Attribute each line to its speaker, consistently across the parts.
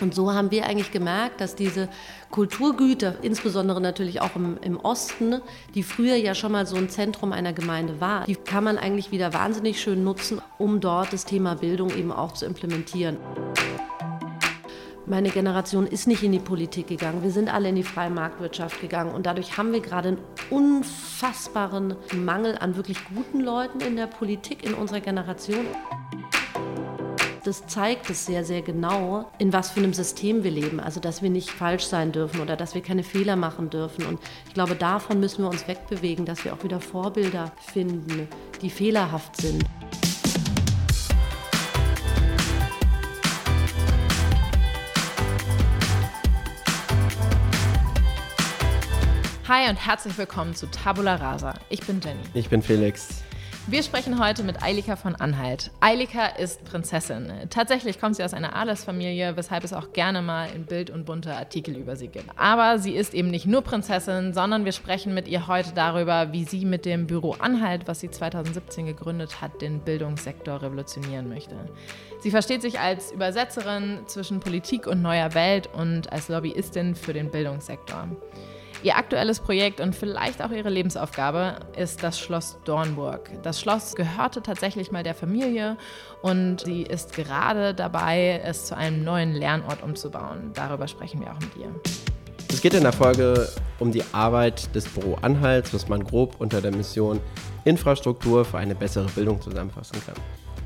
Speaker 1: Und so haben wir eigentlich gemerkt, dass diese Kulturgüter, insbesondere natürlich auch im, im, Osten, die früher ja schon mal so ein Zentrum einer Gemeinde war, die kann man eigentlich wieder wahnsinnig schön nutzen, um dort das Thema Bildung eben auch zu implementieren. Meine Generation ist nicht in die Politik gegangen. Wir sind alle in die freie Marktwirtschaft gegangen. Und dadurch haben wir gerade einen unfassbaren Mangel an wirklich guten Leuten in der Politik in unserer Generation. Das zeigt es sehr, sehr genau, in was für einem System wir leben. Also, dass wir nicht falsch sein dürfen oder dass wir keine Fehler machen dürfen. Und ich glaube, davon müssen wir uns wegbewegen, dass wir auch wieder Vorbilder finden, die fehlerhaft sind.
Speaker 2: Hi und herzlich willkommen zu Tabula Rasa. Ich bin Jenny.
Speaker 3: Ich bin Felix.
Speaker 2: Wir sprechen heute mit Eilika von Anhalt. Eilika ist Prinzessin. Tatsächlich kommt sie aus einer Adelsfamilie, weshalb es auch gerne mal in Bild und bunte Artikel über sie gibt. Aber sie ist eben nicht nur Prinzessin, sondern wir sprechen mit ihr heute darüber, wie sie mit dem Büro Anhalt, was sie 2017 gegründet hat, den Bildungssektor revolutionieren möchte. Sie versteht sich als Übersetzerin zwischen Politik und neuer Welt und als Lobbyistin für den Bildungssektor. Ihr aktuelles Projekt und vielleicht auch ihre Lebensaufgabe ist das Schloss Dornburg. Das Schloss gehörte tatsächlich mal der Familie und sie ist gerade dabei, es zu einem neuen Lernort umzubauen. Darüber sprechen wir auch mit ihr.
Speaker 3: Es geht in der Folge um die Arbeit des Büro Anhalts, was man grob unter der Mission Infrastruktur für eine bessere Bildung zusammenfassen kann.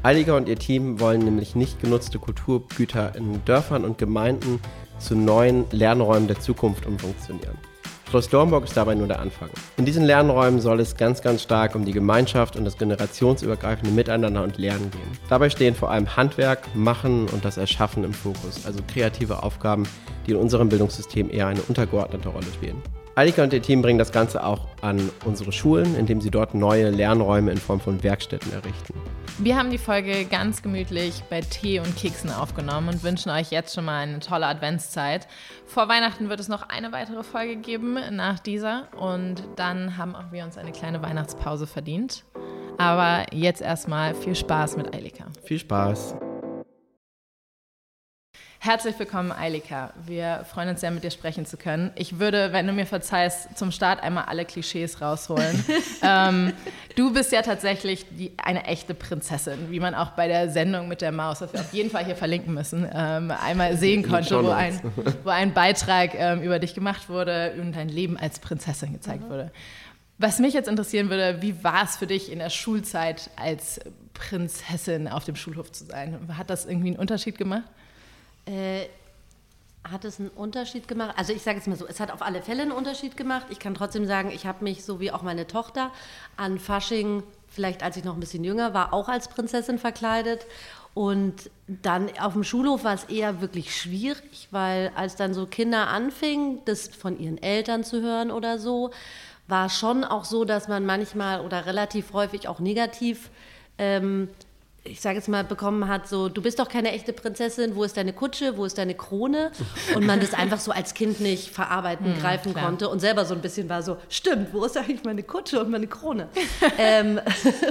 Speaker 3: Eiliger und ihr Team wollen nämlich nicht genutzte Kulturgüter in Dörfern und Gemeinden zu neuen Lernräumen der Zukunft umfunktionieren. Schloss Dornburg ist dabei nur der Anfang. In diesen Lernräumen soll es ganz, ganz stark um die Gemeinschaft und das generationsübergreifende Miteinander und Lernen gehen. Dabei stehen vor allem Handwerk, Machen und das Erschaffen im Fokus, also kreative Aufgaben, die in unserem Bildungssystem eher eine untergeordnete Rolle spielen. Eilika und ihr Team bringen das Ganze auch an unsere Schulen, indem sie dort neue Lernräume in Form von Werkstätten errichten.
Speaker 2: Wir haben die Folge ganz gemütlich bei Tee und Keksen aufgenommen und wünschen euch jetzt schon mal eine tolle Adventszeit. Vor Weihnachten wird es noch eine weitere Folge geben nach dieser und dann haben auch wir uns eine kleine Weihnachtspause verdient. Aber jetzt erstmal viel Spaß mit Eilika.
Speaker 3: Viel Spaß.
Speaker 2: Herzlich willkommen, Eilika. Wir freuen uns sehr, mit dir sprechen zu können. Ich würde, wenn du mir verzeihst, zum Start einmal alle Klischees rausholen. ähm, du bist ja tatsächlich die, eine echte Prinzessin, wie man auch bei der Sendung mit der Maus, was wir auf jeden Fall hier verlinken müssen, ähm, einmal sehen konnte, wo ein, wo ein Beitrag ähm, über dich gemacht wurde und dein Leben als Prinzessin gezeigt mhm. wurde. Was mich jetzt interessieren würde, wie war es für dich in der Schulzeit als Prinzessin auf dem Schulhof zu sein? Hat das irgendwie einen Unterschied gemacht?
Speaker 1: Äh, hat es einen Unterschied gemacht? Also ich sage jetzt mal so, es hat auf alle Fälle einen Unterschied gemacht. Ich kann trotzdem sagen, ich habe mich, so wie auch meine Tochter, an Fasching, vielleicht als ich noch ein bisschen jünger war, auch als Prinzessin verkleidet. Und dann auf dem Schulhof war es eher wirklich schwierig, weil als dann so Kinder anfingen, das von ihren Eltern zu hören oder so, war schon auch so, dass man manchmal oder relativ häufig auch negativ ähm, ich sage jetzt mal, bekommen hat, so, du bist doch keine echte Prinzessin, wo ist deine Kutsche, wo ist deine Krone? Und man das einfach so als Kind nicht verarbeiten, hm, greifen klar. konnte und selber so ein bisschen war so, stimmt, wo ist eigentlich meine Kutsche und meine Krone? ähm,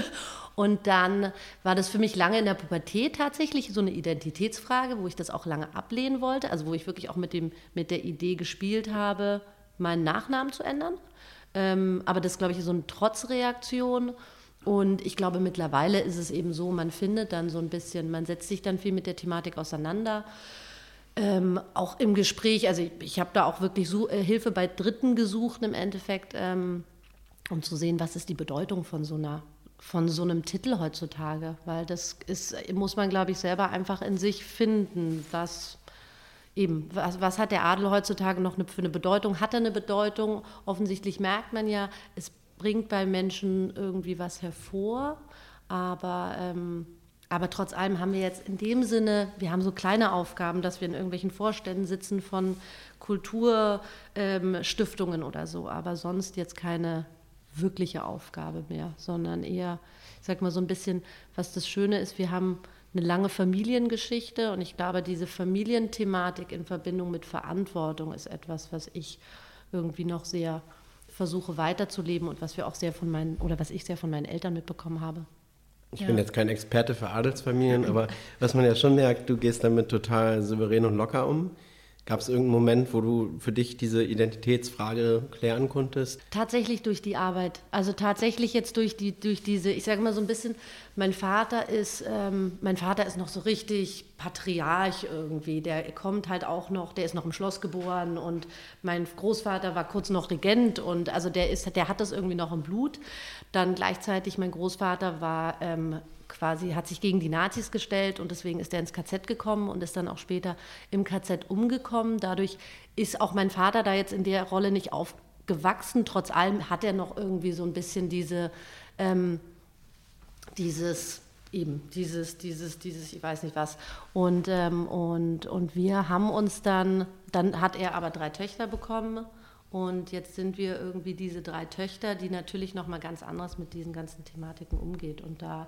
Speaker 1: und dann war das für mich lange in der Pubertät tatsächlich so eine Identitätsfrage, wo ich das auch lange ablehnen wollte, also wo ich wirklich auch mit, dem, mit der Idee gespielt habe, meinen Nachnamen zu ändern. Ähm, aber das, glaube ich, ist so eine Trotzreaktion. Und ich glaube, mittlerweile ist es eben so, man findet dann so ein bisschen, man setzt sich dann viel mit der Thematik auseinander. Ähm, auch im Gespräch, also ich, ich habe da auch wirklich so, äh, Hilfe bei Dritten gesucht im Endeffekt, ähm, um zu sehen, was ist die Bedeutung von so einer von so einem Titel heutzutage, weil das ist, muss man, glaube ich, selber einfach in sich finden, was eben, was, was hat der Adel heutzutage noch eine, für eine Bedeutung? Hat er eine Bedeutung? Offensichtlich merkt man ja, es bringt bei Menschen irgendwie was hervor, aber, ähm, aber trotz allem haben wir jetzt in dem Sinne, wir haben so kleine Aufgaben, dass wir in irgendwelchen Vorständen sitzen von Kulturstiftungen ähm, oder so, aber sonst jetzt keine wirkliche Aufgabe mehr, sondern eher, ich sag mal so ein bisschen, was das Schöne ist, wir haben eine lange Familiengeschichte. Und ich glaube, diese Familienthematik in Verbindung mit Verantwortung ist etwas, was ich irgendwie noch sehr versuche weiterzuleben und was wir auch sehr von meinen oder was ich sehr von meinen Eltern mitbekommen habe.
Speaker 3: Ich ja. bin jetzt kein Experte für Adelsfamilien, aber was man ja schon merkt, du gehst damit total souverän und locker um. Gab es irgendeinen Moment, wo du für dich diese Identitätsfrage klären konntest?
Speaker 1: Tatsächlich durch die Arbeit. Also tatsächlich jetzt durch, die, durch diese, ich sage mal so ein bisschen, mein Vater ist, ähm, mein Vater ist noch so richtig Patriarch irgendwie. Der kommt halt auch noch, der ist noch im Schloss geboren und mein Großvater war kurz noch Regent und also der ist, der hat das irgendwie noch im Blut. Dann gleichzeitig mein Großvater war ähm, quasi hat sich gegen die Nazis gestellt und deswegen ist er ins KZ gekommen und ist dann auch später im KZ umgekommen. Dadurch ist auch mein Vater da jetzt in der Rolle nicht aufgewachsen. Trotz allem hat er noch irgendwie so ein bisschen diese, ähm, dieses eben dieses, dieses, dieses, ich weiß nicht was. Und, ähm, und, und wir haben uns dann, dann hat er aber drei Töchter bekommen. Und jetzt sind wir irgendwie diese drei Töchter, die natürlich nochmal ganz anders mit diesen ganzen Thematiken umgeht. Und da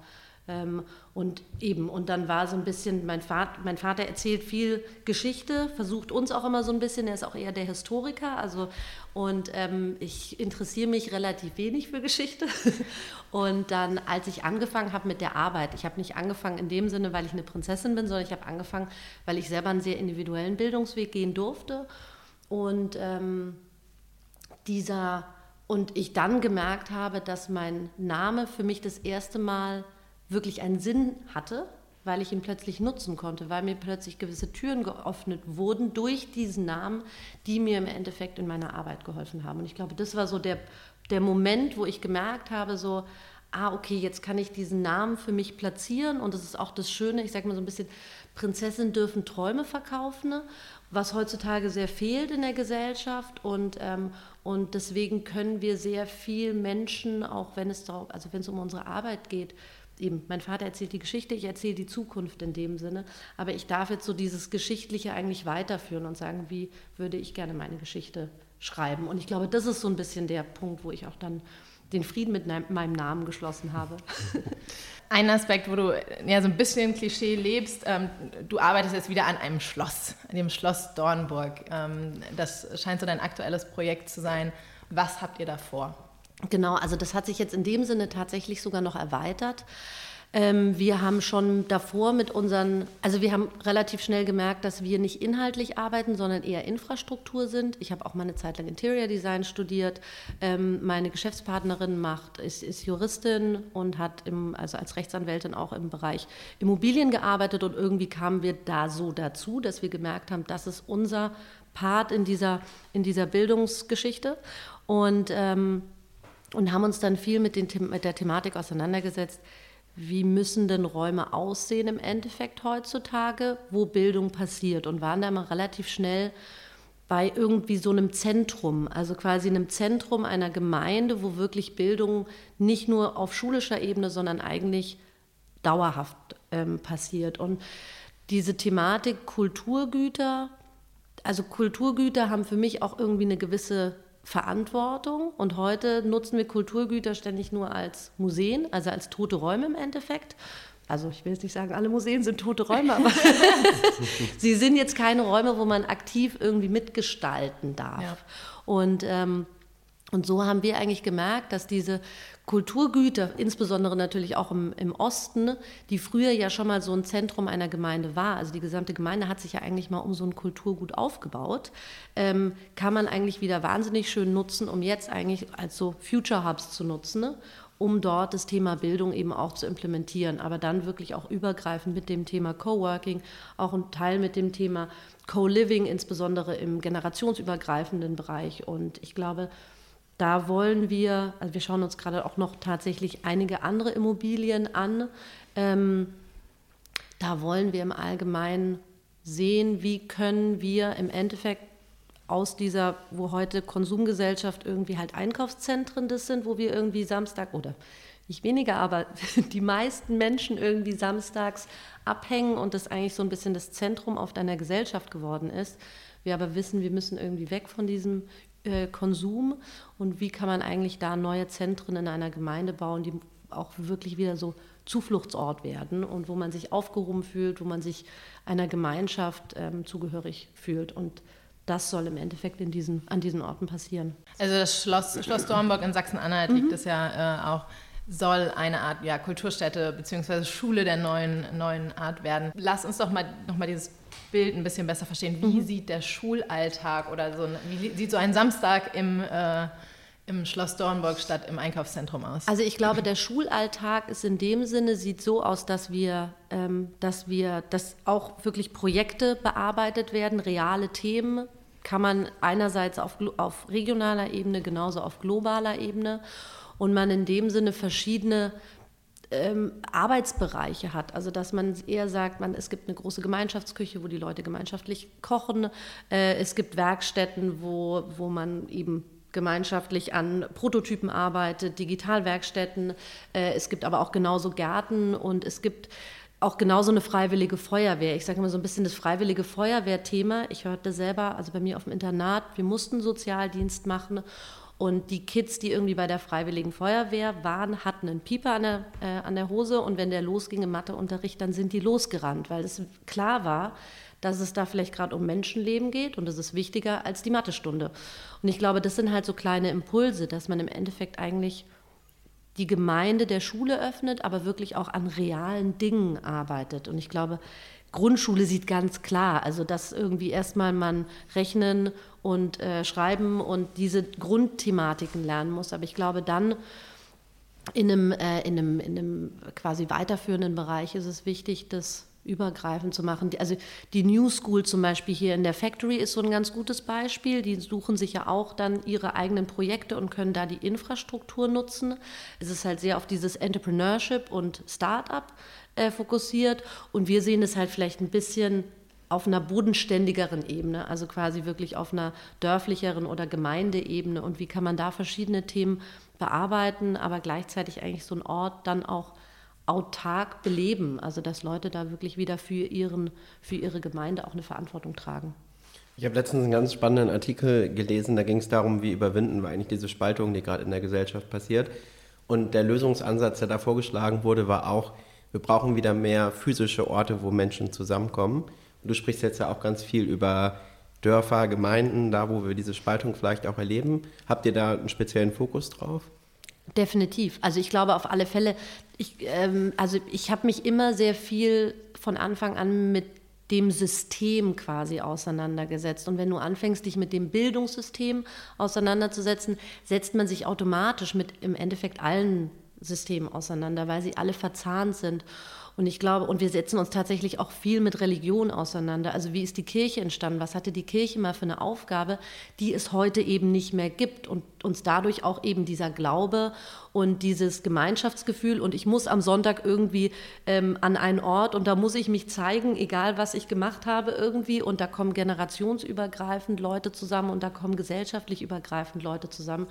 Speaker 1: und eben, und dann war so ein bisschen, mein Vater, mein Vater erzählt viel Geschichte, versucht uns auch immer so ein bisschen, er ist auch eher der Historiker, also und ähm, ich interessiere mich relativ wenig für Geschichte. Und dann, als ich angefangen habe mit der Arbeit, ich habe nicht angefangen in dem Sinne, weil ich eine Prinzessin bin, sondern ich habe angefangen, weil ich selber einen sehr individuellen Bildungsweg gehen durfte. Und ähm, dieser und ich dann gemerkt habe, dass mein Name für mich das erste Mal wirklich einen Sinn hatte, weil ich ihn plötzlich nutzen konnte, weil mir plötzlich gewisse Türen geöffnet wurden durch diesen Namen, die mir im Endeffekt in meiner Arbeit geholfen haben. Und ich glaube, das war so der, der Moment, wo ich gemerkt habe, so, ah, okay, jetzt kann ich diesen Namen für mich platzieren. Und das ist auch das Schöne, ich sage mal so ein bisschen, Prinzessinnen dürfen Träume verkaufen, ne? was heutzutage sehr fehlt in der Gesellschaft. Und, ähm, und deswegen können wir sehr viel Menschen, auch wenn es, also wenn es um unsere Arbeit geht, eben, mein Vater erzählt die Geschichte, ich erzähle die Zukunft in dem Sinne, aber ich darf jetzt so dieses Geschichtliche eigentlich weiterführen und sagen, wie würde ich gerne meine Geschichte schreiben. Und ich glaube, das ist so ein bisschen der Punkt, wo ich auch dann den Frieden mit meinem Namen geschlossen habe.
Speaker 2: Ein Aspekt, wo du ja so ein bisschen Klischee lebst, ähm, du arbeitest jetzt wieder an einem Schloss, an dem Schloss Dornburg. Ähm, das scheint so dein aktuelles Projekt zu sein. Was habt ihr da vor?
Speaker 1: Genau, also das hat sich jetzt in dem Sinne tatsächlich sogar noch erweitert. Ähm, wir haben schon davor mit unseren, also wir haben relativ schnell gemerkt, dass wir nicht inhaltlich arbeiten, sondern eher Infrastruktur sind. Ich habe auch mal eine Zeit lang Interior Design studiert. Ähm, meine Geschäftspartnerin macht, ist, ist Juristin und hat im, also als Rechtsanwältin auch im Bereich Immobilien gearbeitet und irgendwie kamen wir da so dazu, dass wir gemerkt haben, das ist unser Part in dieser, in dieser Bildungsgeschichte. Und ähm, und haben uns dann viel mit, den, mit der Thematik auseinandergesetzt, wie müssen denn Räume aussehen im Endeffekt heutzutage, wo Bildung passiert und waren da mal relativ schnell bei irgendwie so einem Zentrum, also quasi einem Zentrum einer Gemeinde, wo wirklich Bildung nicht nur auf schulischer Ebene, sondern eigentlich dauerhaft ähm, passiert. Und diese Thematik Kulturgüter, also Kulturgüter haben für mich auch irgendwie eine gewisse Verantwortung. Und heute nutzen wir Kulturgüter ständig nur als Museen, also als tote Räume im Endeffekt. Also ich will jetzt nicht sagen, alle Museen sind tote Räume, aber sie sind jetzt keine Räume, wo man aktiv irgendwie mitgestalten darf. Ja. Und ähm, und so haben wir eigentlich gemerkt, dass diese Kulturgüter, insbesondere natürlich auch im, im, Osten, die früher ja schon mal so ein Zentrum einer Gemeinde war, also die gesamte Gemeinde hat sich ja eigentlich mal um so ein Kulturgut aufgebaut, ähm, kann man eigentlich wieder wahnsinnig schön nutzen, um jetzt eigentlich als so Future Hubs zu nutzen, ne? um dort das Thema Bildung eben auch zu implementieren, aber dann wirklich auch übergreifend mit dem Thema Coworking, auch ein Teil mit dem Thema Co-Living, insbesondere im generationsübergreifenden Bereich. Und ich glaube, da wollen wir, also wir schauen uns gerade auch noch tatsächlich einige andere Immobilien an. Ähm, da wollen wir im Allgemeinen sehen, wie können wir im Endeffekt aus dieser, wo heute Konsumgesellschaft irgendwie halt Einkaufszentren das sind, wo wir irgendwie Samstag oder nicht weniger, aber die meisten Menschen irgendwie samstags abhängen und das eigentlich so ein bisschen das Zentrum auf deiner Gesellschaft geworden ist. Wir aber wissen, wir müssen irgendwie weg von diesem äh, Konsum und wie kann man eigentlich da neue Zentren in einer Gemeinde bauen, die auch wirklich wieder so Zufluchtsort werden und wo man sich aufgehoben fühlt, wo man sich einer Gemeinschaft ähm, zugehörig fühlt. Und das soll im Endeffekt in diesen, an diesen Orten passieren.
Speaker 2: Also das Schloss, Schloss Dornburg in Sachsen-Anhalt mhm. liegt es ja äh, auch soll eine Art ja, Kulturstätte bzw. Schule der neuen, neuen Art werden. Lass uns doch mal nochmal dieses Bild ein bisschen besser verstehen. Wie mhm. sieht der Schulalltag oder so, wie sieht so ein Samstag im, äh, im Schloss Dornburg statt im Einkaufszentrum aus?
Speaker 1: Also ich glaube, der Schulalltag ist in dem Sinne, sieht so aus, dass wir, ähm, dass wir, dass auch wirklich Projekte bearbeitet werden, reale Themen kann man einerseits auf, auf regionaler Ebene, genauso auf globaler Ebene und man in dem Sinne verschiedene ähm, Arbeitsbereiche hat. Also dass man eher sagt, man, es gibt eine große Gemeinschaftsküche, wo die Leute gemeinschaftlich kochen. Äh, es gibt Werkstätten, wo, wo man eben gemeinschaftlich an Prototypen arbeitet, Digitalwerkstätten. Äh, es gibt aber auch genauso Gärten und es gibt auch genauso eine freiwillige Feuerwehr. Ich sage immer so ein bisschen das freiwillige Feuerwehrthema. Ich hörte selber, also bei mir auf dem Internat, wir mussten Sozialdienst machen und die Kids, die irgendwie bei der Freiwilligen Feuerwehr waren, hatten einen Pieper an der, äh, an der Hose und wenn der losging im Matheunterricht, dann sind die losgerannt, weil es klar war, dass es da vielleicht gerade um Menschenleben geht und das ist wichtiger als die Mathestunde. Und ich glaube, das sind halt so kleine Impulse, dass man im Endeffekt eigentlich die Gemeinde der Schule öffnet, aber wirklich auch an realen Dingen arbeitet. Und ich glaube, Grundschule sieht ganz klar, also dass irgendwie erstmal man rechnen und äh, schreiben und diese Grundthematiken lernen muss. Aber ich glaube, dann in einem, äh, in einem, in einem quasi weiterführenden Bereich ist es wichtig, das übergreifend zu machen. Also die New School zum Beispiel hier in der Factory ist so ein ganz gutes Beispiel. Die suchen sich ja auch dann ihre eigenen Projekte und können da die Infrastruktur nutzen. Es ist halt sehr auf dieses Entrepreneurship und Startup äh, fokussiert und wir sehen es halt vielleicht ein bisschen auf einer bodenständigeren Ebene, also quasi wirklich auf einer dörflicheren oder Gemeindeebene und wie kann man da verschiedene Themen bearbeiten, aber gleichzeitig eigentlich so einen Ort dann auch autark beleben, also dass Leute da wirklich wieder für, ihren, für ihre Gemeinde auch eine Verantwortung tragen.
Speaker 3: Ich habe letztens einen ganz spannenden Artikel gelesen, da ging es darum, wie überwinden wir eigentlich diese Spaltung, die gerade in der Gesellschaft passiert. Und der Lösungsansatz, der da vorgeschlagen wurde, war auch, wir brauchen wieder mehr physische Orte, wo Menschen zusammenkommen. Und du sprichst jetzt ja auch ganz viel über Dörfer, Gemeinden, da wo wir diese Spaltung vielleicht auch erleben. Habt ihr da einen speziellen Fokus drauf?
Speaker 1: Definitiv. Also ich glaube auf alle Fälle, ich, ähm, also ich habe mich immer sehr viel von Anfang an mit dem System quasi auseinandergesetzt. Und wenn du anfängst, dich mit dem Bildungssystem auseinanderzusetzen, setzt man sich automatisch mit im Endeffekt allen Systemen auseinander, weil sie alle verzahnt sind. Und ich glaube, und wir setzen uns tatsächlich auch viel mit Religion auseinander. Also wie ist die Kirche entstanden? Was hatte die Kirche mal für eine Aufgabe, die es heute eben nicht mehr gibt und uns dadurch auch eben dieser Glaube und dieses Gemeinschaftsgefühl und ich muss am Sonntag irgendwie ähm, an einen Ort und da muss ich mich zeigen, egal was ich gemacht habe irgendwie und da kommen generationsübergreifend Leute zusammen und da kommen gesellschaftlich übergreifend Leute zusammen.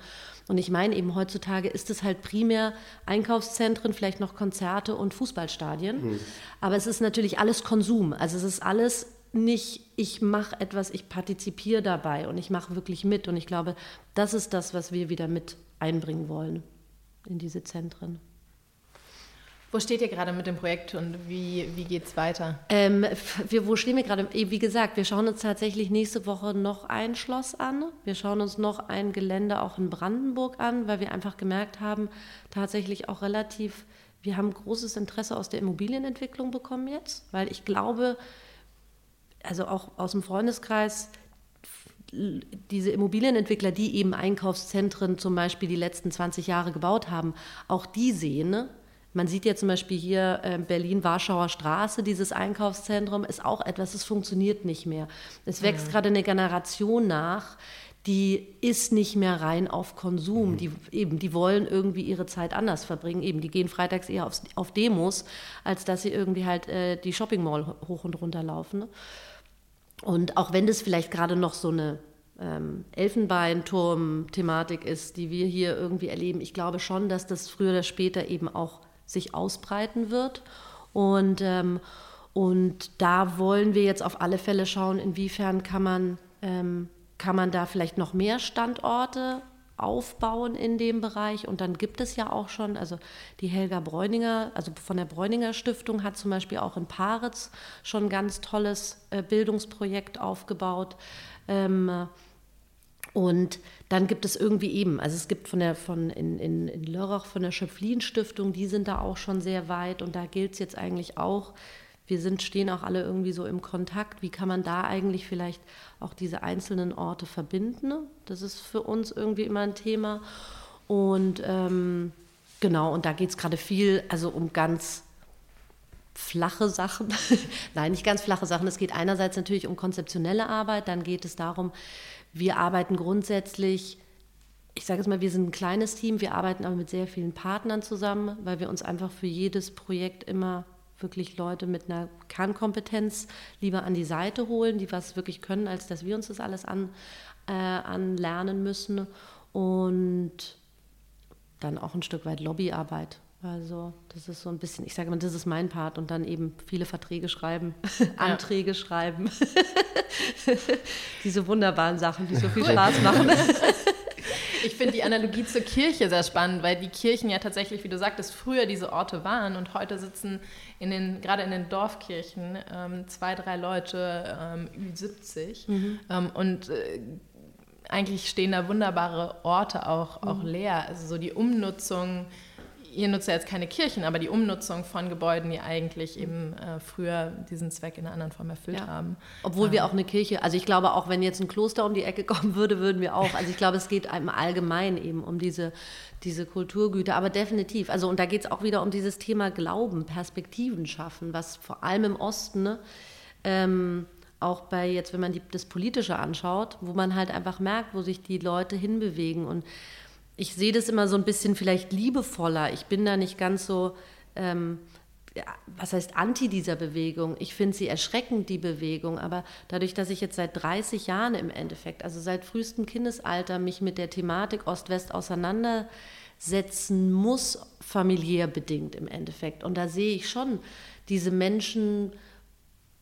Speaker 1: Und ich meine eben heutzutage ist es halt primär Einkaufszentren, vielleicht noch Konzerte und Fußballstadien, mhm. aber es ist natürlich alles Konsum, also es ist alles nicht, ich mache etwas, ich partizipiere dabei und ich mache wirklich mit. Und ich glaube, das ist das, was wir wieder mit einbringen wollen in diese Zentren.
Speaker 2: Wo steht ihr gerade mit dem Projekt und wie, wie geht es weiter?
Speaker 1: Ähm, wir, wo stehen wir gerade? Wie gesagt, wir schauen uns tatsächlich nächste Woche noch ein Schloss an. Wir schauen uns noch ein Gelände auch in Brandenburg an, weil wir einfach gemerkt haben, tatsächlich auch relativ, wir haben großes Interesse aus der Immobilienentwicklung bekommen jetzt, weil ich glaube, also auch aus dem Freundeskreis, diese Immobilienentwickler, die eben Einkaufszentren zum Beispiel die letzten 20 Jahre gebaut haben, auch die sehen, ne? Man sieht ja zum Beispiel hier äh, Berlin-Warschauer Straße, dieses Einkaufszentrum ist auch etwas, das funktioniert nicht mehr. Es wächst mhm. gerade eine Generation nach, die ist nicht mehr rein auf Konsum. Mhm. Die, eben, die wollen irgendwie ihre Zeit anders verbringen. Eben, die gehen freitags eher auf, auf Demos, als dass sie irgendwie halt äh, die Shopping Mall hoch und runter laufen. Ne? Und auch wenn das vielleicht gerade noch so eine ähm, Elfenbeinturm-Thematik ist, die wir hier irgendwie erleben, ich glaube schon, dass das früher oder später eben auch sich ausbreiten wird. Und, ähm, und da wollen wir jetzt auf alle Fälle schauen, inwiefern kann man, ähm, kann man da vielleicht noch mehr Standorte aufbauen in dem Bereich. Und dann gibt es ja auch schon, also die Helga Bräuninger, also von der Bräuninger Stiftung hat zum Beispiel auch in Paritz schon ein ganz tolles äh, Bildungsprojekt aufgebaut. Ähm, Und dann gibt es irgendwie eben, also es gibt von der von in, in, in Lörrach von der Schöpflin-Stiftung, die sind da auch schon sehr weit und da gilt es jetzt eigentlich auch, wir sind, stehen auch alle irgendwie so im Kontakt, wie kann man da eigentlich vielleicht auch diese einzelnen Orte verbinden? Das ist für uns irgendwie immer ein Thema. Und ähm, genau, und da geht es gerade viel, also um ganz flache Sachen. Nein, nicht ganz flache Sachen. Es geht einerseits natürlich um konzeptionelle Arbeit, dann geht es darum, wir arbeiten grundsätzlich, ich sage es mal, wir sind ein kleines Team, wir arbeiten aber mit sehr vielen Partnern zusammen, weil wir uns einfach für jedes Projekt immer wirklich Leute mit einer Kernkompetenz lieber an die Seite holen, die was wirklich können, als dass wir uns das alles an, äh, anlernen müssen. Und dann auch ein Stück weit Lobbyarbeit. Also das ist so ein bisschen, ich sage mal, das ist mein Part und dann eben viele Verträge schreiben, Anträge schreiben. Diese wunderbaren Sachen, die so viel Spaß machen.
Speaker 2: Ich finde die Analogie zur Kirche sehr spannend, weil die Kirchen ja tatsächlich, wie du sagtest, früher diese Orte waren und heute sitzen in den, gerade in den Dorfkirchen ähm, zwei, drei Leute, ähm, Ü70 mhm. ähm, und äh, eigentlich stehen da wunderbare Orte auch, auch mhm. leer. Also so die Umnutzung ihr nutzt ja jetzt keine Kirchen, aber die Umnutzung von Gebäuden, die eigentlich eben äh, früher diesen Zweck in einer anderen Form erfüllt ja. haben.
Speaker 1: Obwohl ähm. wir auch eine Kirche, also ich glaube auch, wenn jetzt ein Kloster um die Ecke kommen würde, würden wir auch, also ich glaube, es geht im Allgemeinen eben um diese, diese Kulturgüter, aber definitiv, also und da geht es auch wieder um dieses Thema Glauben, Perspektiven schaffen, was vor allem im Osten, ne, ähm, auch bei jetzt, wenn man die, das Politische anschaut, wo man halt einfach merkt, wo sich die Leute hinbewegen und ich sehe das immer so ein bisschen vielleicht liebevoller. Ich bin da nicht ganz so, ähm, was heißt anti dieser Bewegung? Ich finde sie erschreckend, die Bewegung. Aber dadurch, dass ich jetzt seit 30 Jahren im Endeffekt, also seit frühestem Kindesalter, mich mit der Thematik Ost-West auseinandersetzen muss, familiär bedingt im Endeffekt. Und da sehe ich schon diese Menschen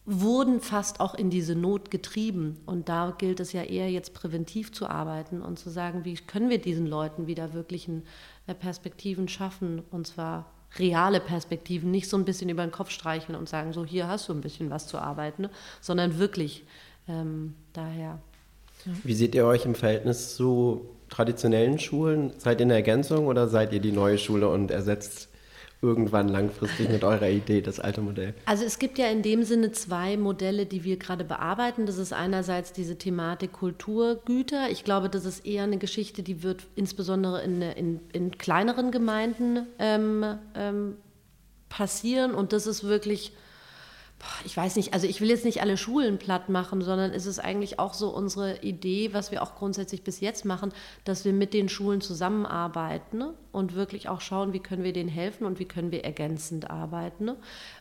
Speaker 1: wurden fast auch in diese Not getrieben. Und da gilt es ja eher jetzt präventiv zu arbeiten und zu sagen, wie können wir diesen Leuten wieder wirklichen äh, Perspektiven schaffen und zwar reale Perspektiven, nicht so ein bisschen über den Kopf streicheln und sagen, so hier hast du ein bisschen was zu arbeiten, ne? sondern wirklich ähm, daher.
Speaker 3: Wie seht ihr euch im Verhältnis zu traditionellen Schulen? Seid ihr eine Ergänzung oder seid ihr die neue Schule und ersetzt irgendwann langfristig mit eurer Idee, das alte Modell?
Speaker 1: Also es gibt ja in dem Sinne zwei Modelle, die wir gerade bearbeiten. Das ist einerseits diese Thematik Kulturgüter. Ich glaube, das ist eher eine Geschichte, die wird insbesondere in, in, in kleineren Gemeinden ähm, ähm, passieren. Und das ist wirklich ich weiß nicht, also ich will jetzt nicht alle Schulen platt machen, sondern es ist eigentlich auch so unsere Idee, was wir auch grundsätzlich bis jetzt machen, dass wir mit den Schulen zusammenarbeiten ne? Und wirklich auch schauen, wie können wir denen helfen und wie können wir ergänzend arbeiten. Ne?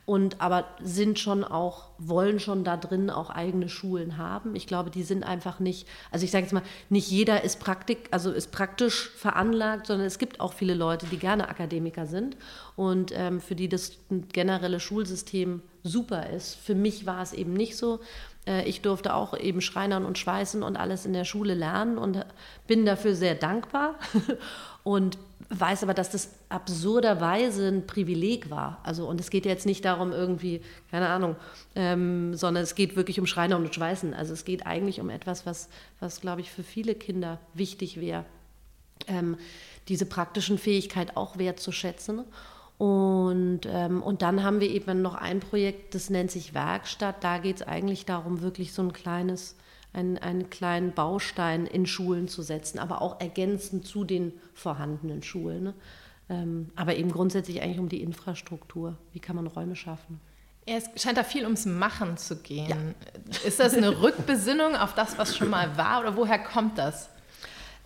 Speaker 1: Und aber sind schon auch, wollen schon da drin auch eigene Schulen haben. Ich glaube, die sind einfach nicht, also ich sage jetzt mal, nicht jeder ist Praktik, also ist praktisch veranlagt, sondern es gibt auch viele Leute, die gerne Akademiker sind und ähm, für die das generelle Schulsystem super ist. Für mich war es eben nicht so. Äh, ich durfte auch eben Schreinern und Schweißen und alles in der Schule lernen und bin dafür sehr dankbar und weiß aber, dass das absurderweise ein Privileg war. Also und es geht jetzt nicht darum irgendwie, keine Ahnung, ähm, sondern es geht wirklich um Schreiner und Schweißen. Also es geht eigentlich um etwas, was, was glaube ich für viele Kinder wichtig wäre, ähm, diese praktischen Fähigkeit auch wertzuschätzen. Und, ähm, und dann haben wir eben noch ein Projekt, das nennt sich Werkstatt. Da geht es eigentlich darum, wirklich so ein kleines, einen, einen kleinen Baustein in Schulen zu setzen, aber auch ergänzend zu den vorhandenen Schulen. Ne? Ähm, aber eben grundsätzlich eigentlich um die Infrastruktur. Wie kann man Räume schaffen?
Speaker 2: Ja, es scheint da viel ums Machen zu gehen. Ja. Ist das eine Rückbesinnung auf das, was schon mal war, oder woher kommt das?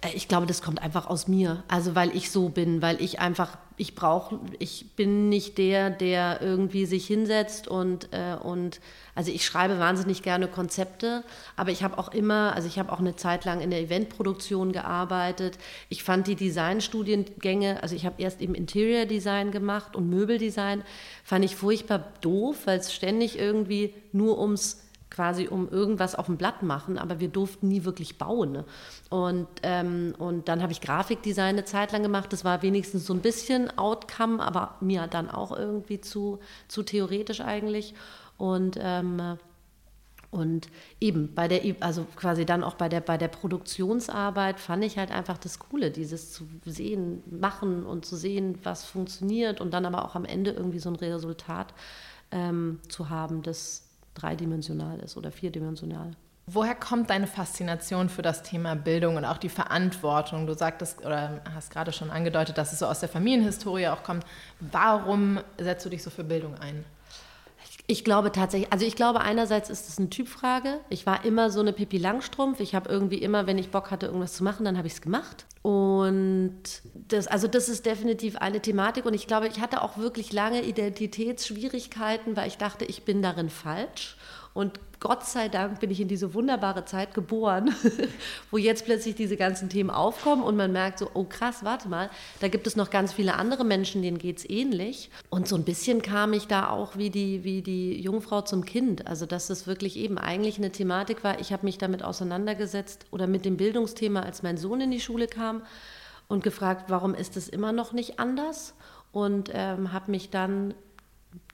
Speaker 1: Äh, ich glaube, das kommt einfach aus mir. Also weil ich so bin, weil ich einfach, ich brauche, ich bin nicht der, der irgendwie sich hinsetzt und, äh, und also ich schreibe wahnsinnig gerne Konzepte, aber ich habe auch immer, also ich habe auch eine Zeit lang in der Eventproduktion gearbeitet. Ich fand die Designstudiengänge, also ich habe erst eben Interior Design gemacht und Möbeldesign, fand ich furchtbar doof, weil es ständig irgendwie nur ums quasi um irgendwas auf dem Blatt machen, aber wir durften nie wirklich bauen. Ne? Und, ähm, und dann habe ich Grafikdesign eine Zeit lang gemacht. Das war wenigstens so ein bisschen Outcome, aber mir dann auch irgendwie zu, zu theoretisch eigentlich. Und, ähm, Und eben bei der, also quasi dann auch bei der, bei der Produktionsarbeit fand ich halt einfach das Coole, dieses zu sehen, machen und zu sehen, was funktioniert und dann aber auch am Ende irgendwie so ein Resultat ähm, zu haben, das dreidimensional ist oder vierdimensional.
Speaker 2: Woher kommt deine Faszination für das Thema Bildung und auch die Verantwortung? Du sagtest oder hast gerade schon angedeutet, dass es so aus der Familienhistorie auch kommt. Warum setzt du dich so für Bildung ein?
Speaker 1: Ich glaube tatsächlich, also ich glaube einerseits ist es eine Typfrage. Ich war immer so eine Pippi Langstrumpf. Ich habe irgendwie immer, wenn ich Bock hatte, irgendwas zu machen, dann habe ich es gemacht. Und das, also das ist definitiv eine Thematik. Und ich glaube, ich hatte auch wirklich lange Identitätsschwierigkeiten, weil ich dachte, ich bin darin falsch. Und Gott sei Dank bin ich in diese wunderbare Zeit geboren, wo jetzt plötzlich diese ganzen Themen aufkommen und man merkt so, oh krass, warte mal, da gibt es noch ganz viele andere Menschen, denen geht es ähnlich. Und so ein bisschen kam ich da auch wie die, wie die Jungfrau zum Kind. Also dass es wirklich eben eigentlich eine Thematik war. Ich habe mich damit auseinandergesetzt oder mit dem Bildungsthema, als mein Sohn in die Schule kam und gefragt, warum ist es immer noch nicht anders? Und ähm, habe mich dann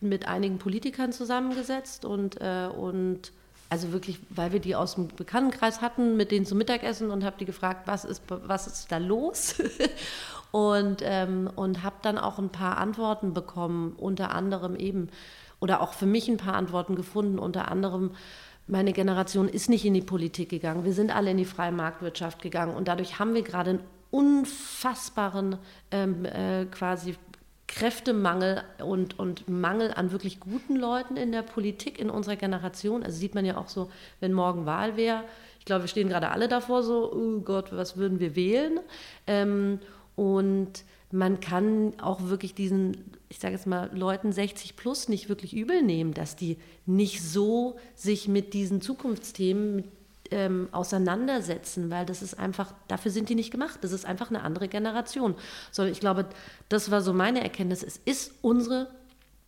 Speaker 1: mit einigen Politikern zusammengesetzt und, äh, und also wirklich, weil wir die aus dem Bekanntenkreis hatten, mit denen zum Mittagessen und habe die gefragt, was ist, was ist da los? und ähm, und habe dann auch ein paar Antworten bekommen, unter anderem eben, oder auch für mich ein paar Antworten gefunden, unter anderem, meine Generation ist nicht in die Politik gegangen, wir sind alle in die freie Marktwirtschaft gegangen und dadurch haben wir gerade einen unfassbaren ähm, äh, quasi Kräftemangel und, und Mangel an wirklich guten Leuten in der Politik in unserer Generation. Also sieht man ja auch so, wenn morgen Wahl wäre. Ich glaube, wir stehen gerade alle davor so, oh Gott, was würden wir wählen? Ähm, und man kann auch wirklich diesen, ich sage jetzt mal, Leuten 60 plus nicht wirklich übel nehmen, dass die nicht so sich mit diesen Zukunftsthemen, mit ähm, auseinandersetzen, weil das ist einfach, dafür sind die nicht gemacht. Das ist einfach eine andere Generation. So, ich glaube, das war so meine Erkenntnis. Es ist unsere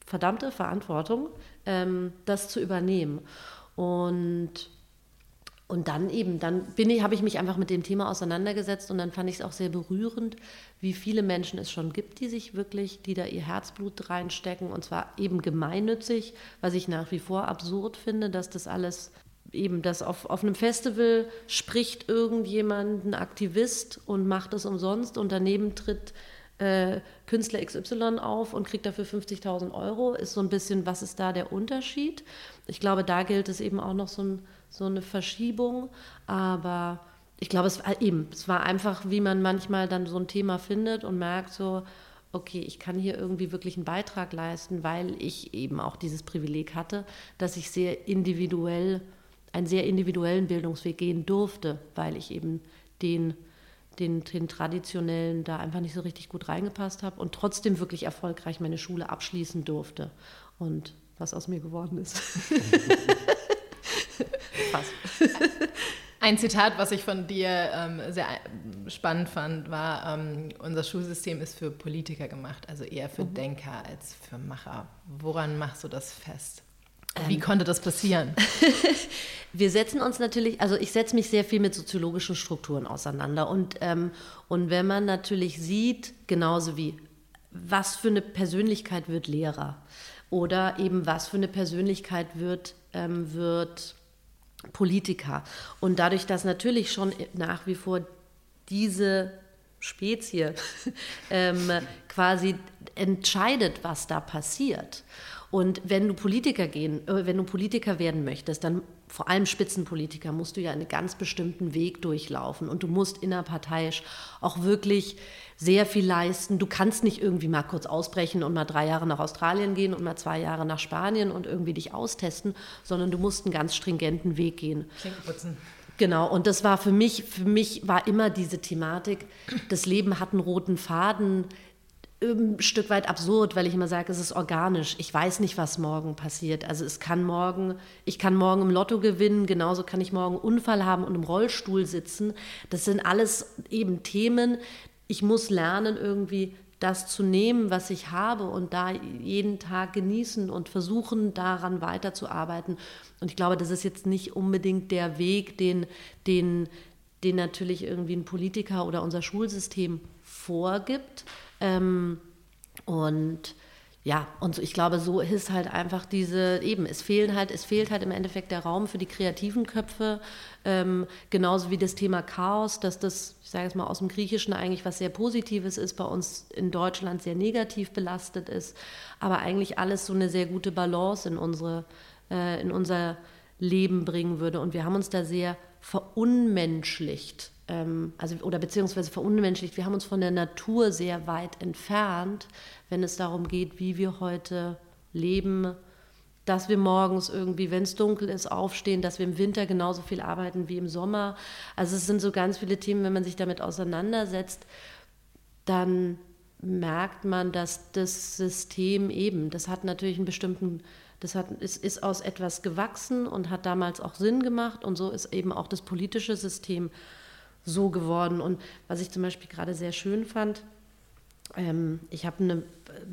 Speaker 1: verdammte Verantwortung, ähm, das zu übernehmen. Und und dann eben, dann bin ich, habe ich mich einfach mit dem Thema auseinandergesetzt und dann fand ich es auch sehr berührend, wie viele Menschen es schon gibt, die sich wirklich, die da ihr Herzblut reinstecken und zwar eben gemeinnützig, was ich nach wie vor absurd finde, dass das alles eben das auf, auf einem Festival spricht irgendjemand, ein Aktivist und macht das umsonst und daneben tritt äh, Künstler XY auf und kriegt dafür 50.000 Euro, ist so ein bisschen, was ist da der Unterschied? Ich glaube, da gilt es eben auch noch so, ein, so eine Verschiebung, aber ich glaube, es war eben, es war einfach, wie man manchmal dann so ein Thema findet und merkt so, okay, ich kann hier irgendwie wirklich einen Beitrag leisten, weil ich eben auch dieses Privileg hatte, dass ich sehr individuell einen sehr individuellen Bildungsweg gehen durfte, weil ich eben den, den, den traditionellen da einfach nicht so richtig gut reingepasst habe und trotzdem wirklich erfolgreich meine Schule abschließen durfte. Und was aus mir geworden ist.
Speaker 2: Fast. Ein Zitat, was ich von dir ähm, sehr spannend fand, war, ähm, unser Schulsystem ist für Politiker gemacht, also eher für mhm. Denker als für Macher. Woran machst du das fest? Wie ähm. konnte das passieren?
Speaker 1: wir setzen uns natürlich, also ich setze mich sehr viel mit soziologischen Strukturen auseinander. Und, ähm, und wenn man natürlich sieht, genauso wie, was für eine Persönlichkeit wird Lehrer oder eben was für eine Persönlichkeit wird, ähm, wird Politiker. Und dadurch, dass natürlich schon nach wie vor diese Spezie ähm, quasi entscheidet, was da passiert. Und wenn du Politiker gehen, äh, wenn du Politiker werden möchtest, dann vor allem Spitzenpolitiker musst du ja einen ganz bestimmten Weg durchlaufen und du musst innerparteiisch auch wirklich sehr viel leisten. Du kannst nicht irgendwie mal kurz ausbrechen und mal drei Jahre nach Australien gehen und mal zwei Jahre nach Spanien und irgendwie dich austesten, sondern du musst einen ganz stringenten Weg gehen. Klinkenputzen. Genau, und das war für mich, für mich war immer diese Thematik, das Leben hat einen roten Faden, ein Stück weit absurd, weil ich immer sage, es ist organisch. Ich weiß nicht, was morgen passiert. Also es kann morgen, ich kann morgen im Lotto gewinnen, genauso kann ich morgen einen Unfall haben und im Rollstuhl sitzen. Das sind alles eben Themen. Ich muss lernen, irgendwie das zu nehmen, was ich habe und da jeden Tag genießen und versuchen, daran weiterzuarbeiten. Und ich glaube, das ist jetzt nicht unbedingt der Weg, den, den, den natürlich irgendwie ein Politiker oder unser Schulsystem vorgibt ähm, und ja, und ich glaube, so ist halt einfach diese, eben, es fehlen halt, es fehlt halt im Endeffekt der Raum für die kreativen Köpfe, ähm, genauso wie das Thema Chaos, dass das, ich sage jetzt mal, aus dem Griechischen eigentlich was sehr Positives ist, bei uns in Deutschland sehr negativ belastet ist, aber eigentlich alles so eine sehr gute Balance in unsere, äh, in unser Leben bringen würde. Und wir haben uns da sehr verunmenschlicht also oder beziehungsweise verunmenschlicht. Wir haben uns von der Natur sehr weit entfernt, wenn es darum geht, wie wir heute leben, dass wir morgens irgendwie, wenn es dunkel ist, aufstehen, dass wir im Winter genauso viel arbeiten wie im Sommer. Also es sind so ganz viele Themen, wenn man sich damit auseinandersetzt, dann merkt man, dass das System eben, das hat natürlich einen bestimmten, das hat, ist, ist aus etwas gewachsen und hat damals auch Sinn gemacht und so ist eben auch das politische System so geworden. Und was ich zum Beispiel gerade sehr schön fand, ähm, ich habe eine,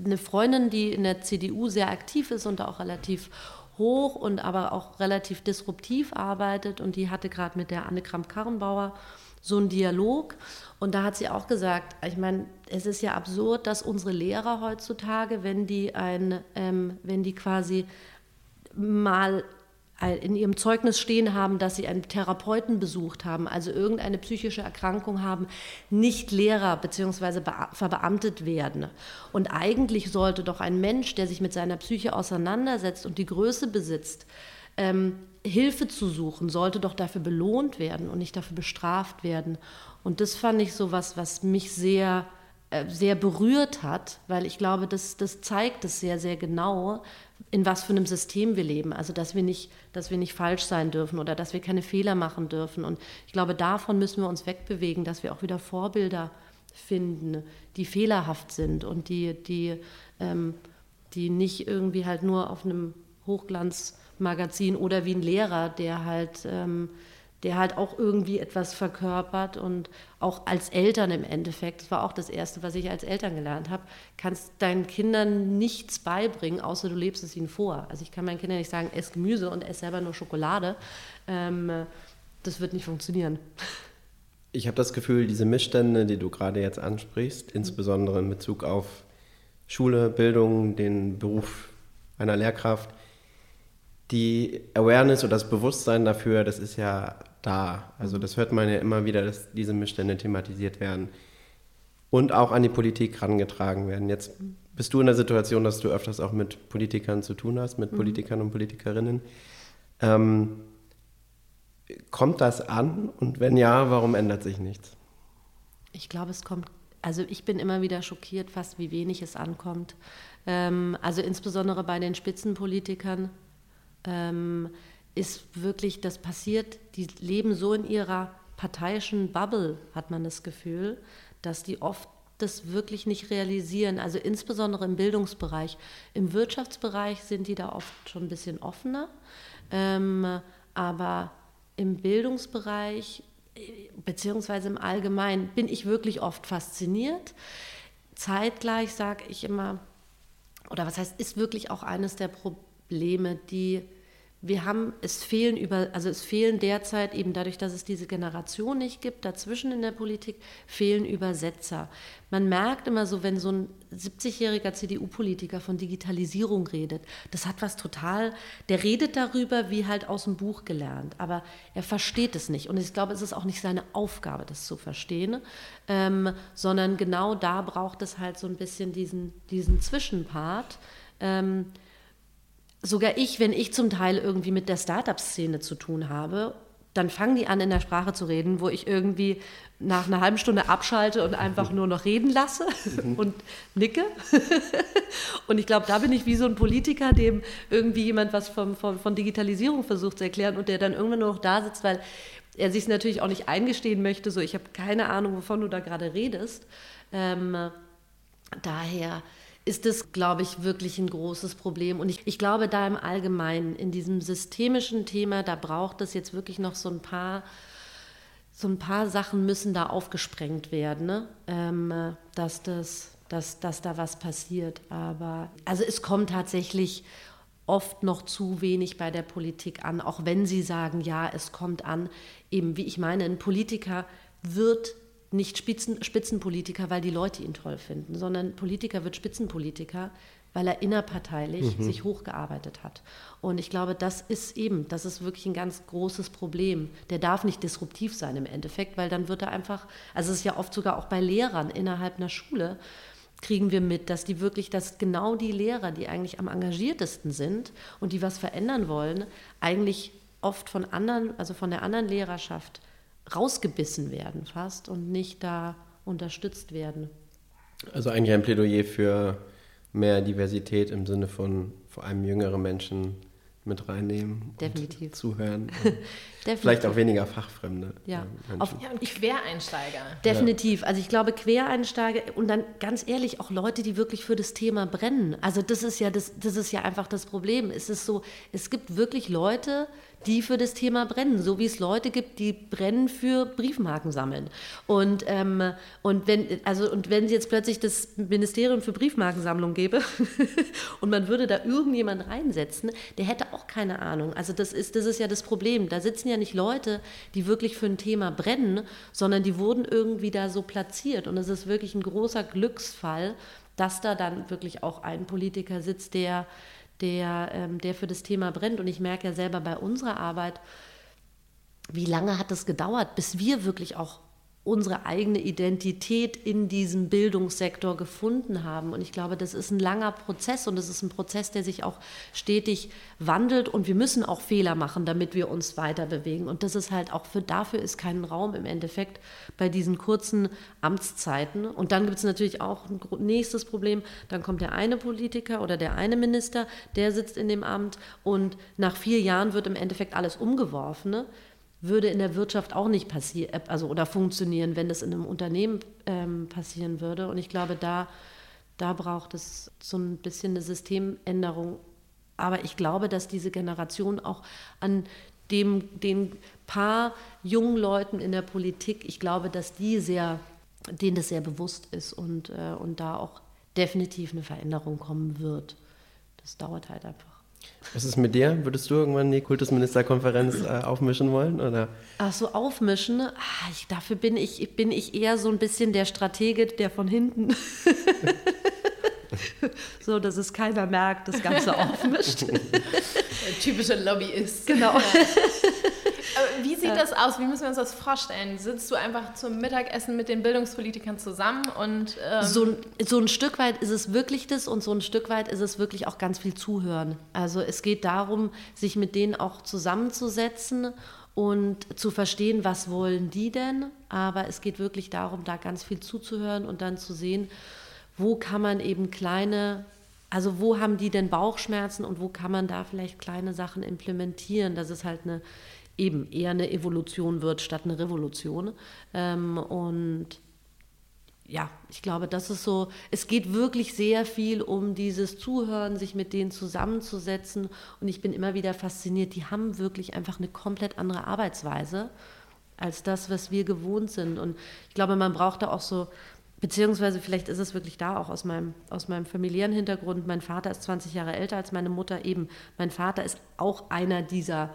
Speaker 1: eine Freundin, die in der CDU sehr aktiv ist und auch relativ hoch und aber auch relativ disruptiv arbeitet und die hatte gerade mit der Anne Kramp-Karrenbauer so einen Dialog und da hat sie auch gesagt, ich meine, es ist ja absurd, dass unsere Lehrer heutzutage, wenn die ein, ähm, wenn die quasi mal in ihrem Zeugnis stehen haben, dass sie einen Therapeuten besucht haben, also irgendeine psychische Erkrankung haben, nicht Lehrer bzw. verbeamtet werden. Und eigentlich sollte doch ein Mensch, der sich mit seiner Psyche auseinandersetzt und die Größe besitzt, ähm, Hilfe zu suchen, sollte doch dafür belohnt werden und nicht dafür bestraft werden. Und das fand ich so was, was mich sehr, sehr berührt hat, weil ich glaube, das, das zeigt es sehr, sehr genau, in was für einem System wir leben. Also dass wir nicht, dass wir nicht falsch sein dürfen oder dass wir keine Fehler machen dürfen. Und ich glaube, davon müssen wir uns wegbewegen, dass wir auch wieder Vorbilder finden, die fehlerhaft sind und die, die, ähm, die nicht irgendwie halt nur auf einem Hochglanzmagazin oder wie ein Lehrer, der halt ähm, der halt auch irgendwie etwas verkörpert und auch als Eltern im Endeffekt, das war auch das Erste, was ich als Eltern gelernt habe, kannst deinen Kindern nichts beibringen, außer du lebst es ihnen vor. Also ich kann meinen Kindern nicht sagen, ess Gemüse und ess selber nur Schokolade. Ähm, das wird nicht funktionieren.
Speaker 3: Ich habe das Gefühl, diese Missstände, die du gerade jetzt ansprichst, insbesondere in Bezug auf Schule, Bildung, den Beruf einer Lehrkraft, die Awareness oder das Bewusstsein dafür, das ist ja da. Also das hört man ja immer wieder, dass diese Missstände thematisiert werden und auch an die Politik herangetragen werden. Jetzt bist du in der Situation, dass du öfters auch mit Politikern zu tun hast, mit mhm. Politikern und Politikerinnen. Ähm, kommt das an und wenn ja, warum ändert sich nichts?
Speaker 1: Ich glaube, es kommt, also ich bin immer wieder schockiert, fast wie wenig es ankommt. Ähm, also insbesondere bei den Spitzenpolitikern. Ähm, ist wirklich, das passiert, die leben so in ihrer parteiischen Bubble, hat man das Gefühl, dass die oft das wirklich nicht realisieren. Also insbesondere im Bildungsbereich. Im Wirtschaftsbereich sind die da oft schon ein bisschen offener. Ähm, aber im Bildungsbereich beziehungsweise im Allgemeinen bin ich wirklich oft fasziniert. Zeitgleich sage ich immer, oder was heißt, ist wirklich auch eines der Probleme, die wir haben, es fehlen über, also es fehlen derzeit eben dadurch, dass es diese Generation nicht gibt, dazwischen in der Politik fehlen Übersetzer. Man merkt immer so, wenn so ein 70-jähriger CDU-Politiker von Digitalisierung redet, das hat was total, der redet darüber wie halt aus dem Buch gelernt, aber er versteht es nicht. Und ich glaube, es ist auch nicht seine Aufgabe, das zu verstehen, ähm, sondern genau da braucht es halt so ein bisschen diesen, diesen Zwischenpart. Ähm, sogar ich, wenn ich zum Teil irgendwie mit der Startup-Szene zu tun habe, dann fangen die an, in der Sprache zu reden, wo ich irgendwie nach einer halben Stunde abschalte und einfach nur noch reden lasse mhm. und nicke. und ich glaube, da bin ich wie so ein Politiker, dem irgendwie jemand was vom, vom, von Digitalisierung versucht zu erklären und der dann irgendwann nur noch da sitzt, weil er sich natürlich auch nicht eingestehen möchte, so ich habe keine Ahnung, wovon du da gerade redest. Ähm, daher ist das, glaube ich, wirklich ein großes Problem. Und ich, ich glaube, da im Allgemeinen, in diesem systemischen Thema, da braucht es jetzt wirklich noch so ein paar, so ein paar Sachen müssen da aufgesprengt werden, ne? ähm, dass, das, dass, dass da was passiert. Aber also es kommt tatsächlich oft noch zu wenig bei der Politik an, auch wenn sie sagen, ja, es kommt an. Eben, wie ich meine, ein Politiker wird nicht Spitzen, Spitzenpolitiker, weil die Leute ihn toll finden, sondern Politiker wird Spitzenpolitiker, weil er innerparteilich mhm. sich hochgearbeitet hat. Und ich glaube, das ist eben, das ist wirklich ein ganz großes Problem. Der darf nicht disruptiv sein im Endeffekt, weil dann wird er einfach, also es ist ja oft sogar auch bei Lehrern innerhalb einer Schule, kriegen wir mit, dass die wirklich, dass genau die Lehrer, die eigentlich am engagiertesten sind und die was verändern wollen, eigentlich oft von anderen, also von der anderen Lehrerschaft rausgebissen werden fast und nicht da unterstützt werden.
Speaker 3: Also eigentlich ein Plädoyer für mehr Diversität im Sinne von vor allem jüngere Menschen mit reinnehmen.
Speaker 1: Definitiv.
Speaker 3: Und zuhören. Und vielleicht auch weniger Fachfremde.
Speaker 1: Ja,
Speaker 2: äh, Auf, ja und Quereinsteiger.
Speaker 1: Definitiv. Also ich glaube, Quereinsteiger und dann ganz ehrlich auch Leute, die wirklich für das Thema brennen. Also das ist ja das, das ist ja einfach das Problem. Es ist so, es gibt wirklich Leute, die für das Thema brennen, so wie es Leute gibt, die brennen für Briefmarken sammeln. Und, ähm, und, wenn, also, und wenn es jetzt plötzlich das Ministerium für Briefmarkensammlung gäbe und man würde da irgendjemand reinsetzen, der hätte auch keine Ahnung. Also das ist, das ist ja das Problem. Da sitzen ja nicht Leute, die wirklich für ein Thema brennen, sondern die wurden irgendwie da so platziert. Und es ist wirklich ein großer Glücksfall, dass da dann wirklich auch ein Politiker sitzt, der der, ähm, der für das Thema brennt. Und ich merke ja selber bei unserer Arbeit, wie lange hat es gedauert, bis wir wirklich auch unsere eigene Identität in diesem Bildungssektor gefunden haben. Und ich glaube, das ist ein langer Prozess und es ist ein Prozess, der sich auch stetig wandelt und wir müssen auch Fehler machen, damit wir uns weiter bewegen. Und das ist halt auch für dafür ist kein Raum im Endeffekt bei diesen kurzen Amtszeiten. Und dann gibt es natürlich auch ein nächstes Problem. Dann kommt der eine Politiker oder der eine Minister, der sitzt in dem Amt und nach vier Jahren wird im Endeffekt alles umgeworfen. Ne? Würde in der Wirtschaft auch nicht passieren, äh, also oder funktionieren, wenn das in einem Unternehmen ähm, passieren würde. Und ich glaube, da, da braucht es so ein bisschen eine Systemänderung. Aber ich glaube, dass diese Generation auch an dem, den paar jungen Leuten in der Politik, ich glaube, dass die sehr, denen das sehr bewusst ist und, äh, und da auch definitiv eine Veränderung kommen wird. Das dauert halt einfach.
Speaker 3: Was ist mit dir? Würdest du irgendwann die Kultusministerkonferenz äh, aufmischen wollen? Oder?
Speaker 1: Ach so, aufmischen? Ah, ich, dafür bin ich, bin ich eher so ein bisschen der Stratege, der von hinten. so, dass es keiner merkt, das Ganze aufmischt.
Speaker 2: Typischer Lobbyist.
Speaker 1: Genau.
Speaker 2: wie sieht das aus? Wie müssen wir uns das vorstellen? Sitzt du einfach zum Mittagessen mit den Bildungspolitikern zusammen und.
Speaker 1: Ähm so, so ein Stück weit ist es wirklich das und so ein Stück weit ist es wirklich auch ganz viel Zuhören. Also es geht darum, sich mit denen auch zusammenzusetzen und zu verstehen, was wollen die denn. Aber es geht wirklich darum, da ganz viel zuzuhören und dann zu sehen, wo kann man eben kleine also wo haben die denn Bauchschmerzen und wo kann man da vielleicht kleine Sachen implementieren, dass es halt eine eben eher eine Evolution wird statt eine Revolution. Ähm, und ja, ich glaube, das ist so, es geht wirklich sehr viel um dieses Zuhören, sich mit denen zusammenzusetzen. Und ich bin immer wieder fasziniert, die haben wirklich einfach eine komplett andere Arbeitsweise als das, was wir gewohnt sind. Und ich glaube, man braucht da auch so, beziehungsweise vielleicht ist es wirklich da auch aus meinem, aus meinem familiären Hintergrund. Mein Vater ist 20 Jahre älter als meine Mutter eben. Mein Vater ist auch einer dieser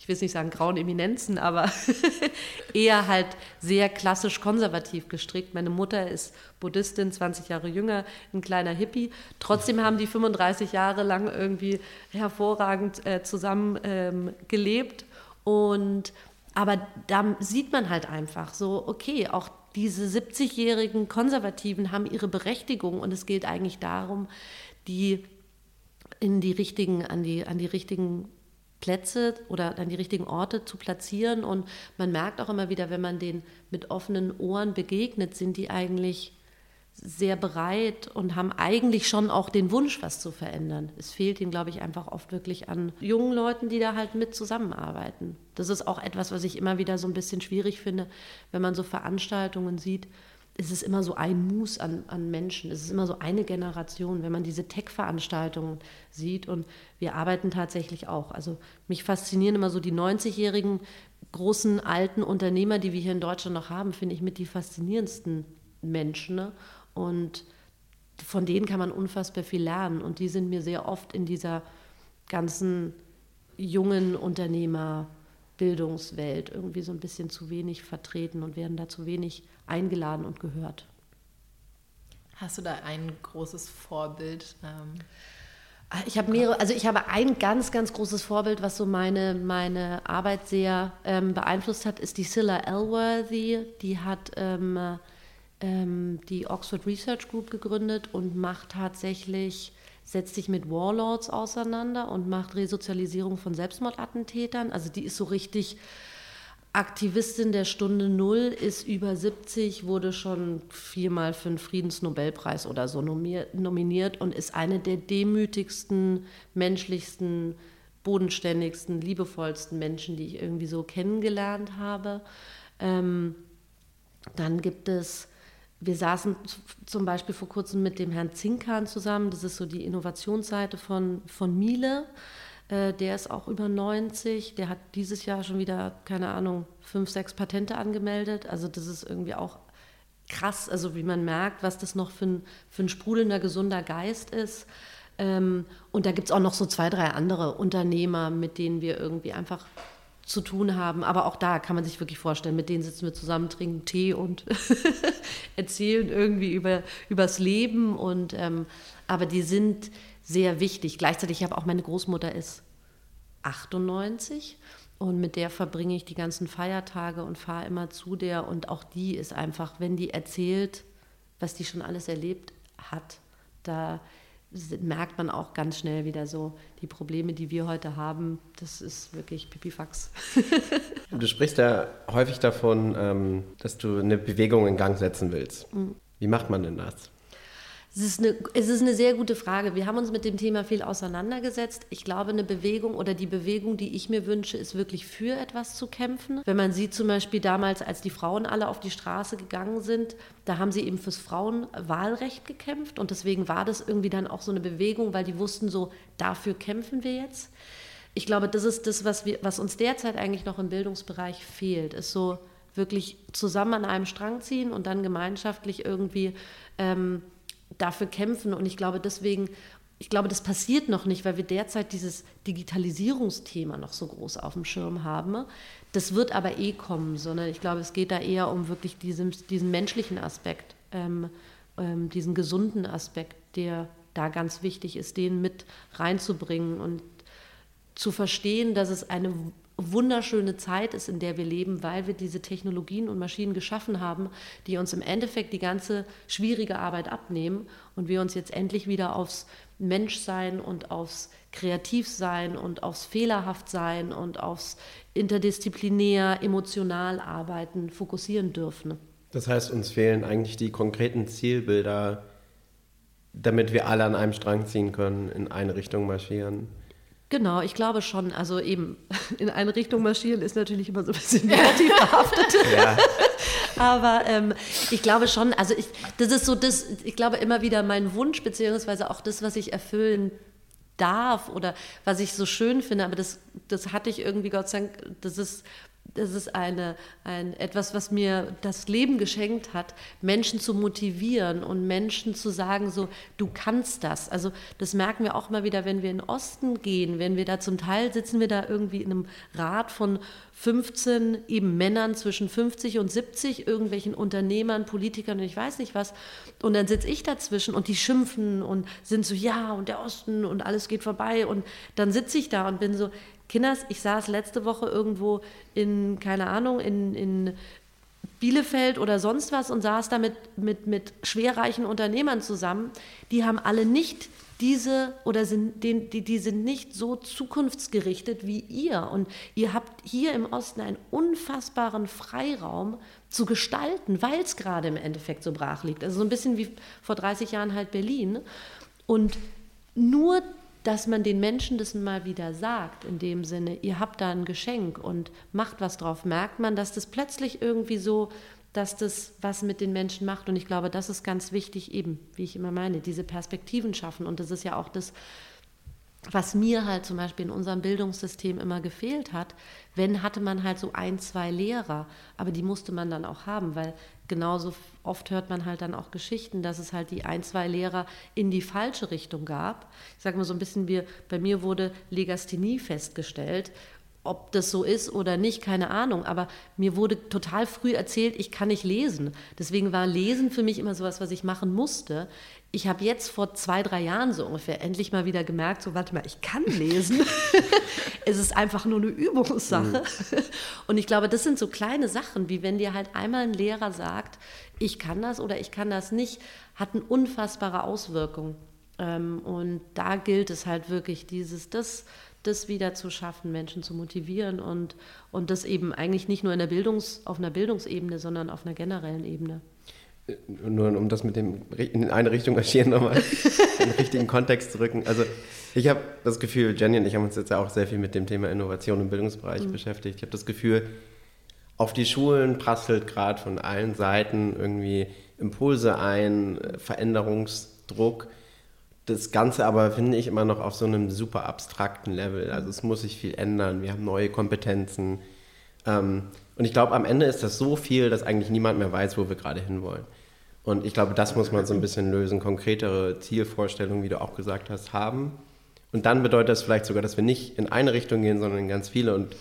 Speaker 1: ich will es nicht sagen grauen Eminenzen, aber eher halt sehr klassisch konservativ gestrickt. Meine Mutter ist Buddhistin, 20 Jahre jünger, ein kleiner Hippie. Trotzdem haben die 35 Jahre lang irgendwie hervorragend äh, zusammen ähm, gelebt. Und aber da sieht man halt einfach so, okay, auch diese 70-jährigen Konservativen haben ihre Berechtigung und es geht eigentlich darum, die in die richtigen, an die, an die richtigen Plätze oder an die richtigen Orte zu platzieren. Und man merkt auch immer wieder, wenn man denen mit offenen Ohren begegnet, sind die eigentlich sehr bereit und haben eigentlich schon auch den Wunsch, was zu verändern. Es fehlt ihnen, glaube ich, einfach oft wirklich an jungen Leuten, die da halt mit zusammenarbeiten. Das ist auch etwas, was ich immer wieder so ein bisschen schwierig finde, wenn man so Veranstaltungen sieht, es ist immer so ein Mus an, an Menschen. Es ist immer so eine Generation, wenn man diese Tech-Veranstaltungen sieht. Und wir arbeiten tatsächlich auch. Also mich faszinieren immer so die 90-jährigen großen alten Unternehmer, die wir hier in Deutschland noch haben, finde ich mit die faszinierendsten Menschen. Ne? Und von denen kann man unfassbar viel lernen. Und die sind mir sehr oft in dieser ganzen jungen Unternehmer- Bildungswelt irgendwie so ein bisschen zu wenig vertreten und werden da zu wenig eingeladen und gehört.
Speaker 2: Hast du da ein großes Vorbild? Ähm
Speaker 1: ich habe mehrere, also ich habe ein ganz, ganz großes Vorbild, was so meine, meine Arbeit sehr ähm, beeinflusst hat, ist die Scylla Elworthy. Die hat ähm, ähm, die Oxford Research Group gegründet und macht tatsächlich, setzt sich mit Warlords auseinander und macht Resozialisierung von Selbstmordattentätern. Also die ist so richtig Aktivistin der Stunde Null, ist über 70, wurde schon viermal für den Friedensnobelpreis oder so nominiert und ist eine der demütigsten, menschlichsten, bodenständigsten, liebevollsten Menschen, die ich irgendwie so kennengelernt habe. Ähm, dann gibt es, wir saßen zum Beispiel vor kurzem mit dem Herrn Zinkan zusammen, das ist so die Innovationsseite von, von Miele. Äh, der ist auch über 90. Der hat dieses Jahr schon wieder, keine Ahnung, fünf, sechs Patente angemeldet. Also das ist irgendwie auch krass, also wie man merkt, was das noch für ein, für ein sprudelnder, gesunder Geist ist. Ähm, und da gibt es auch noch so zwei, drei andere Unternehmer, mit denen wir irgendwie einfach zu tun haben. Aber auch da kann man sich wirklich vorstellen, mit denen sitzen wir zusammen, trinken Tee und erzählen irgendwie über übers Leben. Und ähm, aber die sind sehr wichtig. Gleichzeitig habe auch meine Großmutter ist 98 und mit der verbringe ich die ganzen Feiertage und fahre immer zu der und auch die ist einfach, wenn die erzählt, was die schon alles erlebt hat, da merkt man auch ganz schnell wieder so, die Probleme, die wir heute haben, das ist wirklich Pipifax.
Speaker 3: du sprichst ja häufig davon, ähm, dass du eine Bewegung in Gang setzen willst. Mhm. Wie macht man denn das?
Speaker 1: Es ist, eine, es ist eine sehr gute Frage. Wir haben uns mit dem Thema viel auseinandergesetzt. Ich glaube, eine Bewegung oder die Bewegung, die ich mir wünsche, ist wirklich für etwas zu kämpfen. Wenn man sieht zum Beispiel damals, als die Frauen alle auf die Straße gegangen sind, da haben sie eben fürs Frauenwahlrecht gekämpft und deswegen war das irgendwie dann auch so eine Bewegung, weil die wussten so, dafür kämpfen wir jetzt. Ich glaube, das ist das, was, wir, was uns derzeit eigentlich noch im Bildungsbereich fehlt, ist so wirklich zusammen an einem Strang ziehen und dann gemeinschaftlich irgendwie ähm, dafür kämpfen. Und ich glaube deswegen, ich glaube, das passiert noch nicht, weil wir derzeit dieses Digitalisierungsthema noch so groß auf dem Schirm haben. Das wird aber eh kommen, sondern ich glaube, es geht da eher um wirklich diesen, diesen menschlichen Aspekt, ähm, ähm, diesen gesunden Aspekt, der da ganz wichtig ist, den mit reinzubringen und zu verstehen, dass es eine wunderschöne Zeit ist, in der wir leben, weil wir diese Technologien und Maschinen geschaffen haben, die uns im Endeffekt die ganze schwierige Arbeit abnehmen und wir uns jetzt endlich wieder aufs Menschsein und aufs Kreativsein und aufs Fehlerhaftsein und aufs interdisziplinär, emotional arbeiten fokussieren dürfen.
Speaker 3: Das heißt, uns fehlen eigentlich die konkreten Zielbilder, damit wir alle an einem Strang ziehen können, in eine Richtung marschieren.
Speaker 1: Genau, ich glaube schon. Also eben in eine Richtung marschieren ist natürlich immer so ein bisschen negativ behaftet. Ja. Aber ähm, ich glaube schon, also ich, das ist so das, ich glaube immer wieder mein Wunsch, beziehungsweise auch das, was ich erfüllen darf oder was ich so schön finde, aber das, das hatte ich irgendwie, Gott sei Dank, das ist das ist eine, ein, etwas, was mir das Leben geschenkt hat, Menschen zu motivieren und Menschen zu sagen, so, du kannst das. Also das merken wir auch mal wieder, wenn wir in den Osten gehen, wenn wir da zum Teil sitzen wir da irgendwie in einem Rat von 15 eben Männern zwischen 50 und 70, irgendwelchen Unternehmern, Politikern und ich weiß nicht was. Und dann sitze ich dazwischen und die schimpfen und sind so, ja, und der Osten und alles geht vorbei. Und dann sitze ich da und bin so, Kinders, ich saß letzte Woche irgendwo in, keine Ahnung, in, in Bielefeld oder sonst was und saß da mit, mit, mit schwerreichen Unternehmern zusammen. Die haben alle nicht diese oder sind, die, die sind nicht so zukunftsgerichtet wie ihr. Und ihr habt hier im Osten einen unfassbaren Freiraum zu gestalten, weil es gerade im Endeffekt so brach liegt. Also so ein bisschen wie vor 30 Jahren halt Berlin. Und nur dass man den Menschen das mal wieder sagt, in dem Sinne, ihr habt da ein Geschenk und macht was drauf, merkt man, dass das plötzlich irgendwie so, dass das was mit den Menschen macht. Und ich glaube, das ist ganz wichtig, eben, wie ich immer meine, diese Perspektiven schaffen. Und das ist ja auch das, was mir halt zum Beispiel in unserem Bildungssystem immer gefehlt hat, wenn hatte man halt so ein, zwei Lehrer, aber die musste man dann auch haben, weil genauso oft hört man halt dann auch Geschichten, dass es halt die ein, zwei Lehrer in die falsche Richtung gab. Ich sage mal so ein bisschen, wie bei mir wurde Legasthenie festgestellt ob das so ist oder nicht, keine Ahnung. Aber mir wurde total früh erzählt, ich kann nicht lesen. Deswegen war Lesen für mich immer sowas, was ich machen musste. Ich habe jetzt vor zwei, drei Jahren so ungefähr endlich mal wieder gemerkt, so warte mal, ich kann lesen. es ist einfach nur eine Übungssache. Mhm. Und ich glaube, das sind so kleine Sachen, wie wenn dir halt einmal ein Lehrer sagt, ich kann das oder ich kann das nicht, hat eine unfassbare Auswirkung. Ähm, und da gilt es halt wirklich, dieses, das, das wieder zu schaffen, Menschen zu motivieren und, und das eben eigentlich nicht nur in der Bildungs-, auf einer Bildungsebene, sondern auf einer generellen Ebene.
Speaker 3: Nur um das mit dem in eine Richtung marschieren nochmal in den richtigen Kontext zu rücken. Also ich habe das Gefühl, Jenny und ich haben uns jetzt ja auch sehr viel mit dem Thema Innovation im Bildungsbereich mhm. beschäftigt. Ich habe das Gefühl, auf die Schulen prasselt gerade von allen Seiten irgendwie Impulse ein, Veränderungsdruck das Ganze aber finde ich immer noch auf so einem super abstrakten Level. Also es muss sich viel ändern, wir haben neue Kompetenzen. Ähm, und ich glaube, am Ende ist das so viel, dass eigentlich niemand mehr weiß, wo wir gerade hinwollen. Und ich glaube, das muss man so ein bisschen lösen, konkretere Zielvorstellungen, wie du auch gesagt hast, haben. Und dann bedeutet das vielleicht sogar, dass wir nicht in eine Richtung gehen, sondern in ganz viele und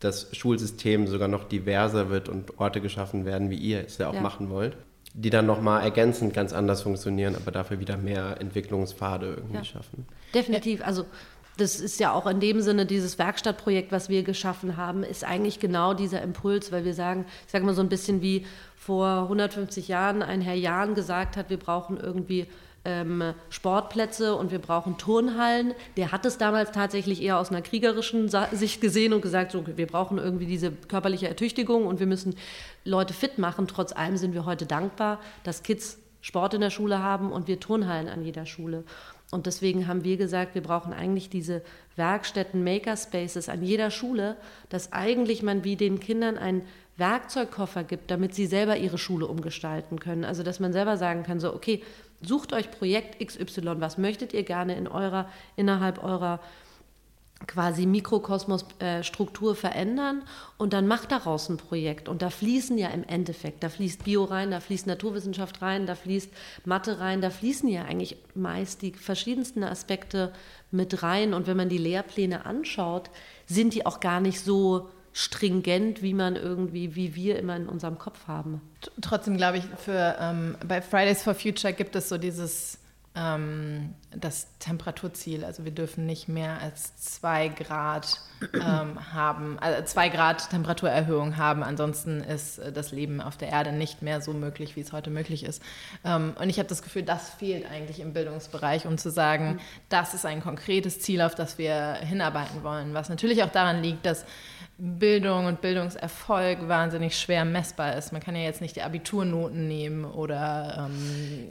Speaker 3: das Schulsystem sogar noch diverser wird und Orte geschaffen werden, wie ihr es ja auch ja. machen wollt die dann nochmal ergänzend ganz anders funktionieren, aber dafür wieder mehr Entwicklungspfade irgendwie ja. schaffen.
Speaker 1: Definitiv. Also das ist ja auch in dem Sinne dieses Werkstattprojekt, was wir geschaffen haben, ist eigentlich genau dieser Impuls, weil wir sagen, ich sage mal so ein bisschen wie vor 150 Jahren ein Herr Jahn gesagt hat, wir brauchen irgendwie ähm, Sportplätze und wir brauchen Turnhallen. Der hat es damals tatsächlich eher aus einer kriegerischen Sicht gesehen und gesagt, so, wir brauchen irgendwie diese körperliche Ertüchtigung und wir müssen Leute fit machen. Trotz allem sind wir heute dankbar, dass Kids Sport in der Schule haben und wir Turnhallen an jeder Schule. Und deswegen haben wir gesagt, wir brauchen eigentlich diese Werkstätten, Makerspaces an jeder Schule, dass eigentlich man wie den Kindern einen Werkzeugkoffer gibt, damit sie selber ihre Schule umgestalten können. Also dass man selber sagen kann, so, okay, Sucht euch Projekt XY, was möchtet ihr gerne in eurer, innerhalb eurer quasi Mikrokosmos-Struktur äh, verändern und dann macht daraus ein Projekt. Und da fließen ja im Endeffekt, da fließt Bio rein, da fließt Naturwissenschaft rein, da fließt Mathe rein, da fließen ja eigentlich meist die verschiedensten Aspekte mit rein. Und wenn man die Lehrpläne anschaut, sind die auch gar nicht so stringent, wie man irgendwie, wie wir immer in unserem Kopf haben.
Speaker 2: Trotzdem glaube ich, für, ähm, bei Fridays for Future gibt es so dieses ähm, das Temperaturziel. Also wir dürfen nicht mehr als zwei Grad ähm, haben, also zwei Grad Temperaturerhöhung haben. Ansonsten ist äh, das Leben auf der Erde nicht mehr so möglich, wie es heute möglich ist. Ähm, und ich habe das Gefühl, das fehlt eigentlich im Bildungsbereich, um zu sagen, mhm. das ist ein konkretes Ziel, auf das wir hinarbeiten wollen. Was natürlich auch daran liegt, dass Bildung und Bildungserfolg wahnsinnig schwer messbar ist. Man kann ja jetzt nicht die Abiturnoten nehmen oder. Ähm,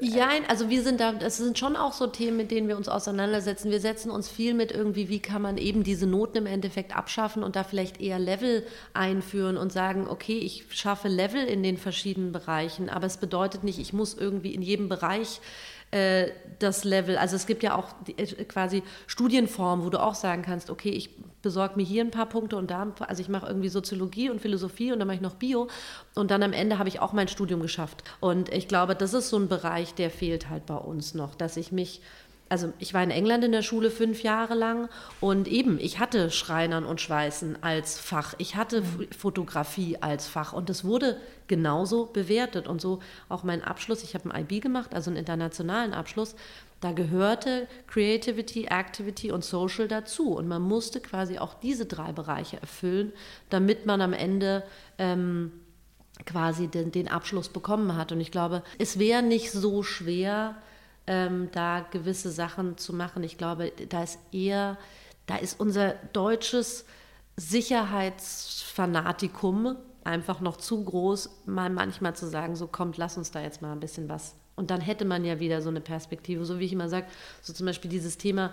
Speaker 1: ja, also wir sind da, das sind schon auch so Themen, mit denen wir uns auseinandersetzen. Wir setzen uns viel mit irgendwie, wie kann man eben diese Noten im Endeffekt abschaffen und da vielleicht eher Level einführen und sagen, okay, ich schaffe Level in den verschiedenen Bereichen, aber es bedeutet nicht, ich muss irgendwie in jedem Bereich äh, das Level. Also es gibt ja auch äh, quasi Studienformen, wo du auch sagen kannst, okay, ich besorge mir hier ein paar Punkte und da, also ich mache irgendwie Soziologie und Philosophie und dann mache ich noch Bio und dann am Ende habe ich auch mein Studium geschafft. Und ich glaube, das ist so ein Bereich, der fehlt halt bei uns noch, dass ich mich also ich war in England in der Schule fünf Jahre lang und eben, ich hatte Schreinern und Schweißen als Fach, ich hatte mhm. Fotografie als Fach und es wurde genauso bewertet und so auch mein Abschluss, ich habe einen IB gemacht, also einen internationalen Abschluss, da gehörte Creativity, Activity und Social dazu und man musste quasi auch diese drei Bereiche erfüllen, damit man am Ende ähm, quasi den, den Abschluss bekommen hat. Und ich glaube, es wäre nicht so schwer, ähm, da gewisse Sachen zu machen. Ich glaube, da ist eher, da ist unser deutsches Sicherheitsfanatikum einfach noch zu groß, mal manchmal zu sagen, so kommt, lass uns da jetzt mal ein bisschen was. Und dann hätte man ja wieder so eine Perspektive, so wie ich immer sage, so zum Beispiel dieses Thema,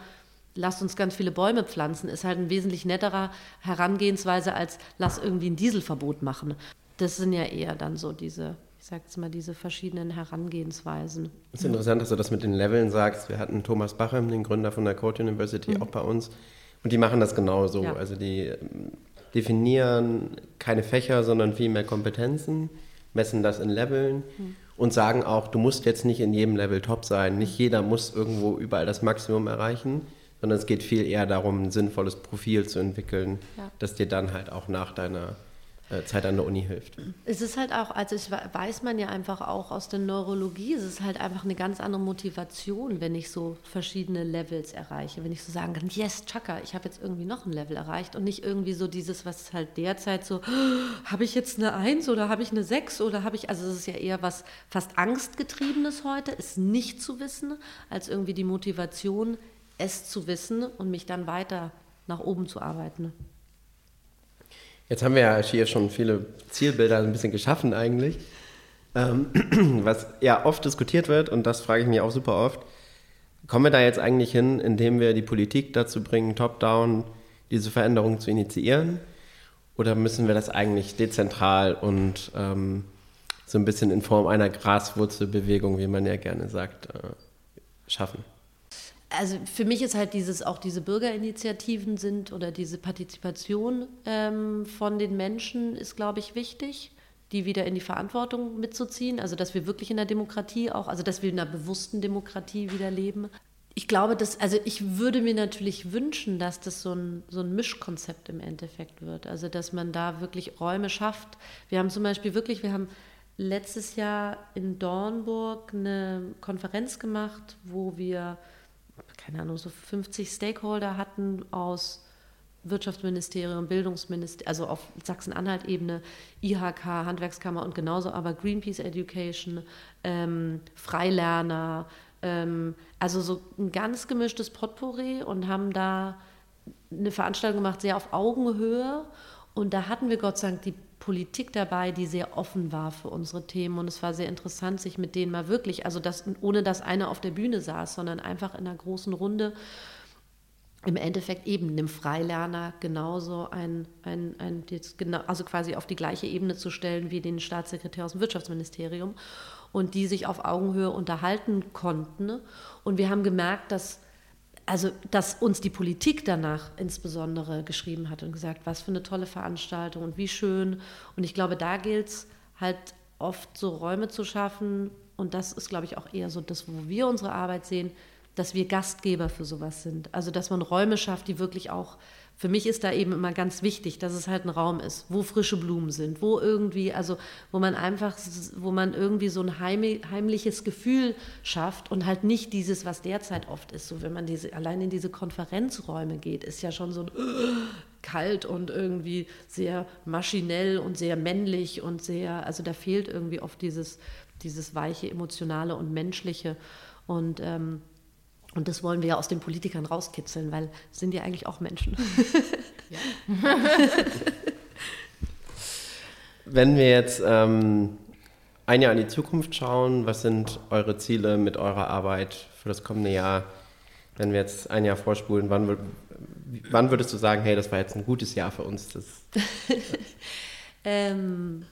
Speaker 1: lasst uns ganz viele Bäume pflanzen, ist halt ein wesentlich netterer Herangehensweise als lass irgendwie ein Dieselverbot machen. Das sind ja eher dann so diese ich sage jetzt mal, diese verschiedenen Herangehensweisen.
Speaker 3: Es ist interessant, dass du das mit den Leveln sagst. Wir hatten Thomas Bachem, den Gründer von der Code University, mhm. auch bei uns. Und die machen das genauso. Ja. Also die ähm, definieren keine Fächer, sondern viel mehr Kompetenzen, messen das in Leveln mhm. und sagen auch, du musst jetzt nicht in jedem Level top sein. Nicht jeder muss irgendwo überall das Maximum erreichen, sondern es geht viel eher darum, ein sinnvolles Profil zu entwickeln,
Speaker 1: Ja.
Speaker 3: das dir dann halt auch nach deiner Zeit an der Uni hilft.
Speaker 1: Es ist halt auch, also es weiß man ja einfach auch aus der Neurologie, es ist halt einfach eine ganz andere Motivation, wenn ich so verschiedene Levels erreiche. Wenn ich so sagen kann, yes, Chaka, ich habe jetzt irgendwie noch ein Level erreicht und nicht irgendwie so dieses, was halt derzeit so, habe ich jetzt eine Eins oder habe ich eine Sechs oder habe ich, also es ist ja eher was fast Angstgetriebenes heute, es nicht zu wissen, als irgendwie die Motivation, es zu wissen und mich dann weiter nach oben zu arbeiten.
Speaker 3: Jetzt haben wir ja hier schon viele Zielbilder ein bisschen geschaffen eigentlich. Ähm, was ja oft diskutiert wird, und das frage ich mich auch super oft, kommen wir da jetzt eigentlich hin, indem wir die Politik dazu bringen, top-down diese Veränderung zu initiieren? Oder müssen wir das eigentlich dezentral und ähm, so ein bisschen in Form einer Graswurzelbewegung, wie man ja gerne sagt, äh, schaffen?
Speaker 1: Also für mich ist halt dieses, auch diese Bürgerinitiativen sind oder diese Partizipation ähm, von den Menschen ist, glaube ich, wichtig, die wieder in die Verantwortung mitzuziehen. Also dass wir wirklich in der Demokratie auch, also dass wir in einer bewussten Demokratie wieder leben. Ich glaube, dass, also ich würde mir natürlich wünschen, dass das so ein, so ein Mischkonzept im Endeffekt wird. Also dass man da wirklich Räume schafft. Wir haben zum Beispiel wirklich, wir haben letztes Jahr in Dornburg eine Konferenz gemacht, wo wir keine Ahnung, so 50 Stakeholder hatten aus Wirtschaftsministerium, Bildungsministerium, also auf Sachsen-Anhalt-Ebene, IHK, Handwerkskammer und genauso aber Greenpeace Education, ähm, Freilerner, ähm, also so ein ganz gemischtes Potpourri und haben da eine Veranstaltung gemacht, sehr auf Augenhöhe. Und da hatten wir Gott sei Dank die Politik dabei, die sehr offen war für unsere Themen. Und es war sehr interessant, sich mit denen mal wirklich, also das, ohne dass einer auf der Bühne saß, sondern einfach in einer großen Runde im Endeffekt eben einem Freilerner genauso ein, ein, ein also quasi auf die gleiche Ebene zu stellen wie den Staatssekretär aus dem Wirtschaftsministerium und die sich auf Augenhöhe unterhalten konnten. Und wir haben gemerkt, dass also dass uns die Politik danach insbesondere geschrieben hat und gesagt, was für eine tolle Veranstaltung und wie schön. Und ich glaube, da gilt es halt oft so Räume zu schaffen. Und das ist, glaube ich, auch eher so das, wo wir unsere Arbeit sehen, dass wir Gastgeber für sowas sind. Also dass man Räume schafft, die wirklich auch, für mich ist da eben immer ganz wichtig, dass es halt ein Raum ist, wo frische Blumen sind, wo irgendwie, also wo man einfach, wo man irgendwie so ein heimliches Gefühl schafft und halt nicht dieses, was derzeit oft ist. So wenn man diese, allein in diese Konferenzräume geht, ist ja schon so ein kalt und irgendwie sehr maschinell und sehr männlich und sehr, also da fehlt irgendwie oft dieses, dieses weiche, emotionale und menschliche. Und ähm, und das wollen wir ja aus den Politikern rauskitzeln, weil sind ja eigentlich auch Menschen.
Speaker 3: Wenn wir jetzt ähm, ein Jahr in die Zukunft schauen, was sind eure Ziele mit eurer Arbeit für das kommende Jahr? Wenn wir jetzt ein Jahr vorspulen, wann, wann würdest du sagen, hey, das war jetzt ein gutes Jahr für uns?
Speaker 1: ähm,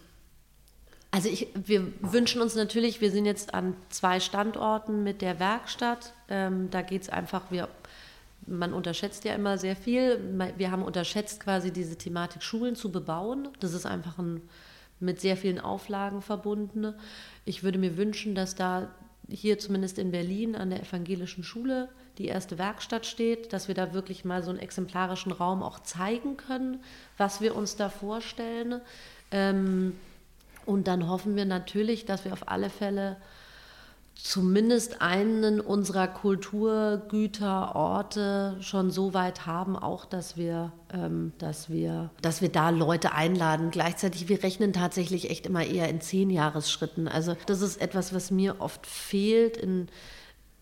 Speaker 1: also ich, wir wünschen uns natürlich, wir sind jetzt an zwei Standorten mit der Werkstatt. Ähm, da geht es einfach, wir, man unterschätzt ja immer sehr viel. Wir haben unterschätzt quasi diese Thematik Schulen zu bebauen. Das ist einfach ein, mit sehr vielen Auflagen verbunden. Ich würde mir wünschen, dass da hier zumindest in Berlin an der evangelischen Schule die erste Werkstatt steht, dass wir da wirklich mal so einen exemplarischen Raum auch zeigen können, was wir uns da vorstellen. Ähm, und dann hoffen wir natürlich, dass wir auf alle Fälle zumindest einen unserer Kulturgüter, Orte schon so weit haben, auch dass wir, ähm, dass wir, dass wir da Leute einladen. Gleichzeitig, wir rechnen tatsächlich echt immer eher in zehn Jahresschritten. Also das ist etwas, was mir oft fehlt in,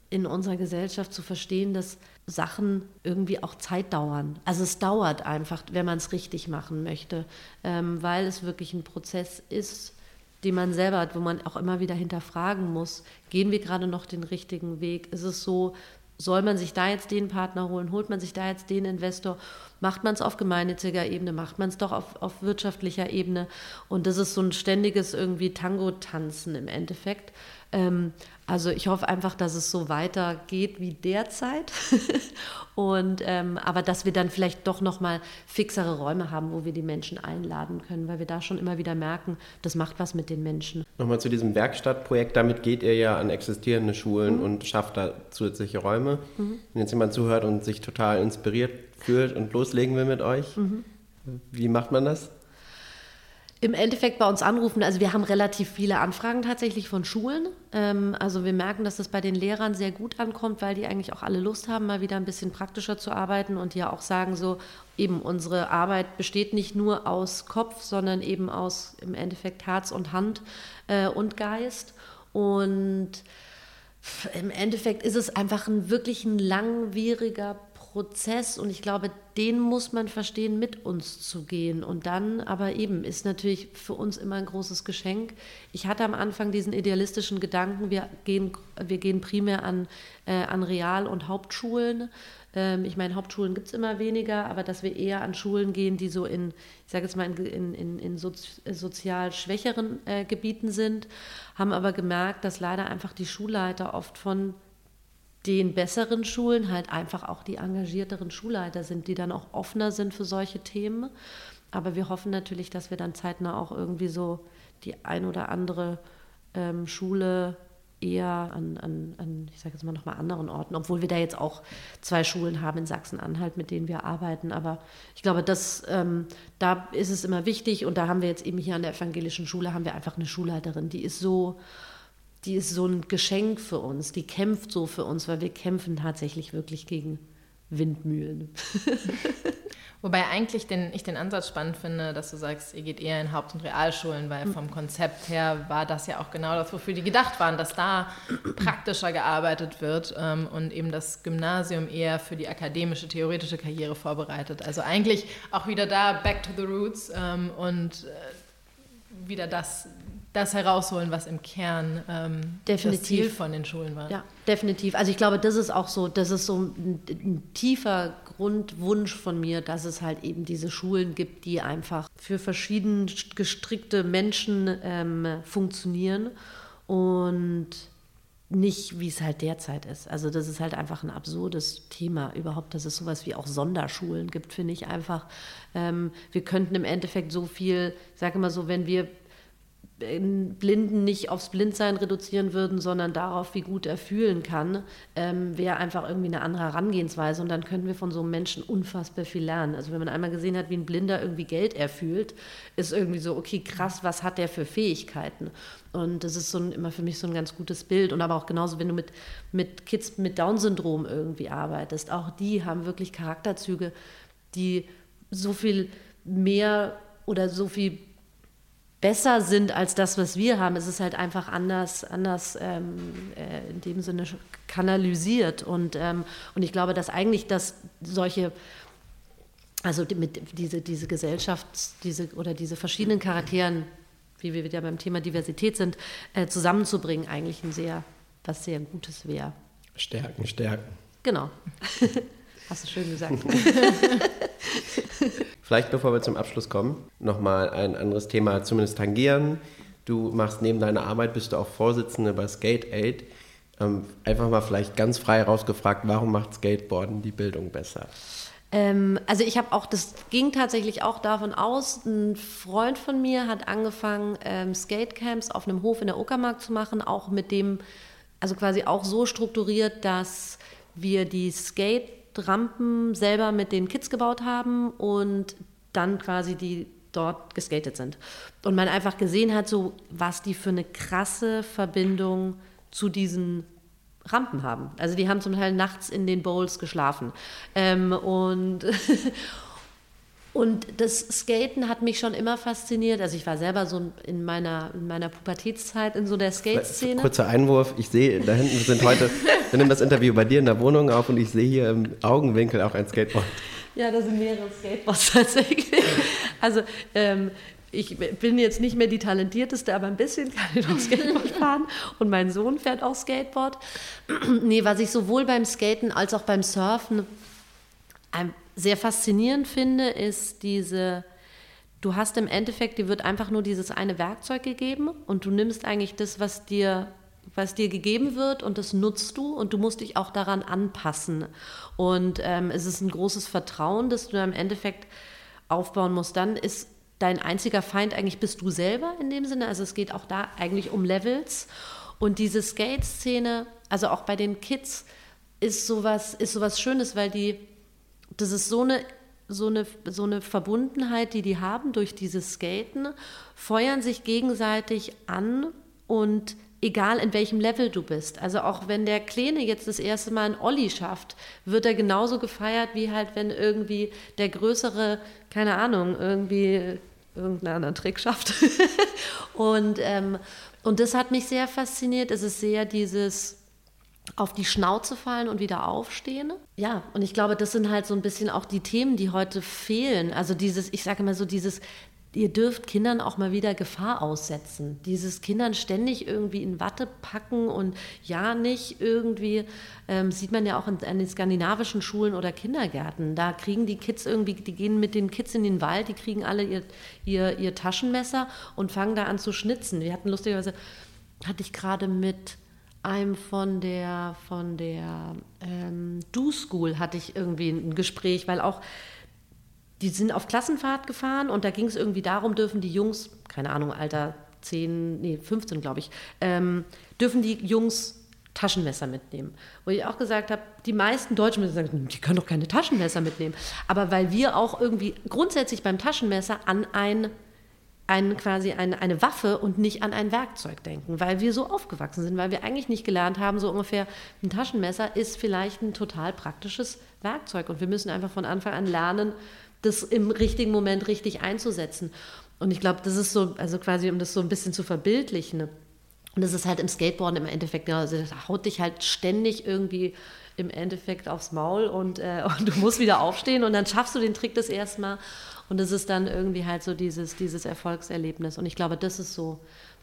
Speaker 1: in unserer Gesellschaft zu verstehen, dass Sachen irgendwie auch Zeit dauern. Also es dauert einfach, wenn man es richtig machen möchte, ähm, weil es wirklich ein Prozess ist, den man selber hat, wo man auch immer wieder hinterfragen muss, gehen wir gerade noch den richtigen Weg? Ist es so, soll man sich da jetzt den Partner holen, holt man sich da jetzt den Investor Macht man es auf gemeinnütziger Ebene, macht man es doch auf, auf wirtschaftlicher Ebene. Und das ist so ein ständiges irgendwie Tango-Tanzen im Endeffekt. Ähm, also ich hoffe einfach, dass es so weitergeht wie derzeit. und ähm, aber dass wir dann vielleicht doch noch mal fixere Räume haben, wo wir die Menschen einladen können, weil wir da schon immer wieder merken, das macht was mit den Menschen.
Speaker 3: Nochmal zu diesem Werkstattprojekt. Damit geht ihr ja an existierende Schulen mhm. und schafft da zusätzliche Räume. Mhm. Wenn jetzt jemand zuhört und sich total inspiriert fühlt und loslegen will mit euch, mhm. wie macht man das?
Speaker 1: Im Endeffekt bei uns anrufen. Also wir haben relativ viele Anfragen tatsächlich von Schulen. Ähm, also wir merken, dass das bei den Lehrern sehr gut ankommt, weil die eigentlich auch alle Lust haben, mal wieder ein bisschen praktischer zu arbeiten und ja auch sagen so, eben unsere Arbeit besteht nicht nur aus Kopf, sondern eben aus im Endeffekt Herz und Hand äh, und Geist. Und im Endeffekt ist es einfach ein wirklich ein langwieriger Prozess und ich glaube, den muss man verstehen, mit uns zu gehen. Und dann aber eben ist natürlich für uns immer ein großes Geschenk. Ich hatte am Anfang diesen idealistischen Gedanken, wir gehen, wir gehen primär an, äh, an Real- und Hauptschulen. Ähm, ich meine, Hauptschulen gibt es immer weniger, aber dass wir eher an Schulen gehen, die so in, ich sage jetzt mal, in, in, in sozi sozial schwächeren äh, Gebieten sind, haben aber gemerkt, dass leider einfach die Schulleiter oft von den besseren Schulen halt einfach auch die engagierteren Schulleiter sind, die dann auch offener sind für solche Themen. Aber wir hoffen natürlich, dass wir dann zeitnah auch irgendwie so die ein oder andere ähm, Schule eher an, an, an ich sage jetzt mal nochmal anderen Orten, obwohl wir da jetzt auch zwei Schulen haben in Sachsen-Anhalt, mit denen wir arbeiten. Aber ich glaube, das, ähm, da ist es immer wichtig und da haben wir jetzt eben hier an der evangelischen Schule haben wir einfach eine Schulleiterin, die ist so die ist so ein Geschenk für uns, die kämpft so für uns, weil wir kämpfen tatsächlich wirklich gegen Windmühlen.
Speaker 2: Wobei eigentlich den, ich den Ansatz spannend finde, dass du sagst, ihr geht eher in Haupt- und Realschulen, weil vom Konzept her war das ja auch genau das, wofür die gedacht waren, dass da praktischer gearbeitet wird ähm, und eben das Gymnasium eher für die akademische, theoretische Karriere vorbereitet. Also eigentlich auch wieder da, back to the roots ähm, und äh, wieder das, das herausholen, was im Kern ähm,
Speaker 1: definitiv.
Speaker 2: das Ziel von den Schulen war.
Speaker 1: Ja, definitiv. Also ich glaube, das ist auch so, das ist so ein, ein, tiefer Grundwunsch von mir, dass es halt eben diese Schulen gibt, die einfach für verschieden gestrickte Menschen ähm, funktionieren und nicht, wie es halt derzeit ist. Also das ist halt einfach ein absurdes Thema überhaupt, dass es sowas wie auch Sonderschulen gibt, finde ich einfach. Ähm, wir könnten im Endeffekt so viel, ich sage immer so, wenn wir Blinden nicht aufs Blindsein reduzieren würden, sondern darauf, wie gut er fühlen kann, ähm, wäre einfach irgendwie eine andere Herangehensweise. Und dann könnten wir von so einem Menschen unfassbar viel lernen. Also wenn man einmal gesehen hat, wie ein Blinder irgendwie Geld erfüllt, ist irgendwie so, okay, krass, was hat der für Fähigkeiten? Und das ist so ein, immer für mich so ein ganz gutes Bild. Und aber auch genauso, wenn du mit, mit Kids mit Down-Syndrom irgendwie arbeitest, auch die haben wirklich Charakterzüge, die so viel mehr oder so viel besser sind als das, was wir haben. Es ist halt einfach anders, anders ähm, äh, in dem Sinne kanalisiert. Und, ähm, und ich glaube, dass eigentlich dass solche, also mit diese, diese Gesellschaft, diese oder diese verschiedenen Charakteren, wie wir wieder beim Thema Diversität sind, äh, zusammenzubringen, eigentlich ein sehr, was sehr Gutes wäre.
Speaker 3: Stärken, stärken.
Speaker 1: Genau. Hast du schön gesagt.
Speaker 3: Vielleicht, bevor wir zum Abschluss kommen, nochmal ein anderes Thema zumindest tangieren. Du machst neben deiner Arbeit, bist du auch Vorsitzende bei Skate Aid. Ähm, einfach mal vielleicht ganz frei rausgefragt, warum macht Skateboarden die Bildung besser?
Speaker 1: Ähm, also ich habe auch, das ging tatsächlich auch davon aus, ein Freund von mir hat angefangen, ähm, Skatecamps auf einem Hof in der Uckermark zu machen, auch mit dem, also quasi auch so strukturiert, dass wir die Skate Rampen selber mit den Kids gebaut haben und dann quasi die dort geskatet sind. Und man einfach gesehen hat, so was die für eine krasse Verbindung zu diesen Rampen haben. Also die haben zum Teil nachts in den Bowls geschlafen. Ähm, und Und das Skaten hat mich schon immer fasziniert. Also ich war selber so in meiner, in meiner Pubertätszeit in so der Skate-Szene.
Speaker 3: Kurzer Einwurf, ich sehe, da hinten sind heute, wir nehmen das Interview bei dir in der Wohnung auf und ich sehe hier im Augenwinkel auch ein Skateboard.
Speaker 1: Ja, da sind mehrere Skateboards tatsächlich. Also ähm, ich bin jetzt nicht mehr die talentierteste, aber ein bisschen kann ich noch Skateboard fahren und mein Sohn fährt auch Skateboard. nee, was ich sowohl beim Skaten als auch beim Surfen sehr faszinierend finde, ist diese, du hast im Endeffekt, dir wird einfach nur dieses eine Werkzeug gegeben und du nimmst eigentlich das, was dir was dir gegeben wird und das nutzt du und du musst dich auch daran anpassen. Und ähm, es ist ein großes Vertrauen, das du im Endeffekt aufbauen musst. Dann ist dein einziger Feind eigentlich bist du selber in dem Sinne. Also es geht auch da eigentlich um Levels. Und diese Skate-Szene, also auch bei den Kids, ist sowas, ist sowas Schönes, weil die, das ist so eine, so eine, so eine Verbundenheit, die die haben durch dieses Skaten, feuern sich gegenseitig an und egal in welchem Level du bist. Also auch wenn der Kleine jetzt das erste Mal einen Olli schafft, wird er genauso gefeiert, wie halt wenn irgendwie der Größere, keine Ahnung, irgendwie irgendeinen anderen Trick schafft. und, ähm, und das hat mich sehr fasziniert. Es ist sehr dieses auf die Schnauze fallen und wieder aufstehen. Ja, und ich glaube, das sind halt so ein bisschen auch die Themen, die heute fehlen. Also dieses, ich sage immer so, dieses ihr dürft Kindern auch mal wieder Gefahr aussetzen. Dieses Kindern ständig irgendwie in Watte packen und ja nicht irgendwie, ähm, sieht man ja auch in, in, den skandinavischen Schulen oder Kindergärten. Da kriegen die Kids irgendwie, die gehen mit den Kids in den Wald, die kriegen alle ihr, ihr, ihr Taschenmesser und fangen da an zu schnitzen. Wir hatten lustigerweise, hatte ich gerade mit einem von der, von der ähm, Do School hatte ich irgendwie ein Gespräch, weil auch die sind auf Klassenfahrt gefahren und da ging es irgendwie darum, dürfen die Jungs, keine Ahnung, Alter 10, nee, 15 glaube ich, ähm, dürfen die Jungs Taschenmesser mitnehmen. Wo ich auch gesagt habe, die meisten Deutschen müssen sagen, die können doch keine Taschenmesser mitnehmen. Aber weil wir auch irgendwie grundsätzlich beim Taschenmesser an ein, ein quasi eine, eine Waffe und nicht an ein Werkzeug denken, weil wir so aufgewachsen sind, weil wir eigentlich nicht gelernt haben, so ungefähr, ein Taschenmesser ist vielleicht ein total praktisches Werkzeug und wir müssen einfach von Anfang an lernen, das im richtigen Moment richtig einzusetzen. Und ich glaube, das ist so, also quasi, um das so ein bisschen zu verbildlichen. Und das ist halt im Skateboarden im Endeffekt, ja, also haut dich halt ständig irgendwie im Endeffekt aufs Maul und, äh, und du musst wieder aufstehen und dann schaffst du den Trick das erste Mal. Und das ist dann irgendwie halt so dieses, dieses Erfolgserlebnis. Und ich glaube, das ist so,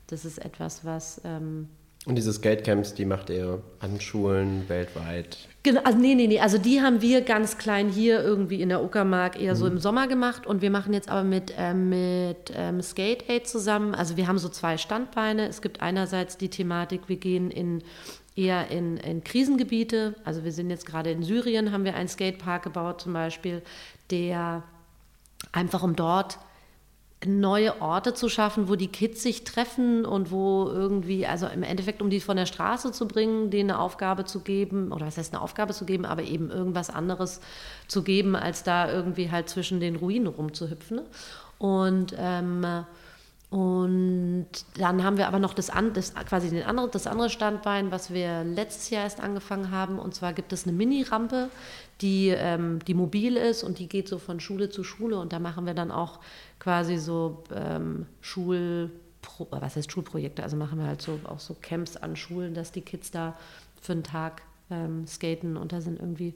Speaker 1: das ist etwas, was. Ähm,
Speaker 3: und diese Skatecamps, die macht ihr an Schulen weltweit?
Speaker 1: Genau, also nee, nee, nee. Also die haben wir ganz klein hier irgendwie in der Uckermark eher mhm. so im Sommer gemacht und wir machen jetzt aber mit, äh, mit ähm, Skate Aid zusammen. Also wir haben so zwei Standbeine. Es gibt einerseits die Thematik, wir gehen in eher in, in Krisengebiete. Also wir sind jetzt gerade in Syrien, haben wir einen Skatepark gebaut zum Beispiel, der einfach um dort neue Orte zu schaffen, wo die Kids sich treffen und wo irgendwie, also im Endeffekt, um die von der Straße zu bringen, denen eine Aufgabe zu geben, oder was heißt eine Aufgabe zu geben, aber eben irgendwas anderes zu geben, als da irgendwie halt zwischen den Ruinen rumzuhüpfen. Und ähm, und dann haben wir aber noch das, das, quasi den andere, das andere Standbein, was wir letztes Jahr erst angefangen haben. Und zwar gibt es eine Mini-Rampe, die, ähm, die mobil ist und die geht so von Schule zu Schule. Und da machen wir dann auch quasi so ähm, Schul, was heißt Schulprojekte? Also machen wir halt so auch so Camps an Schulen, dass die Kids da für einen Tag ähm, skaten und da sind irgendwie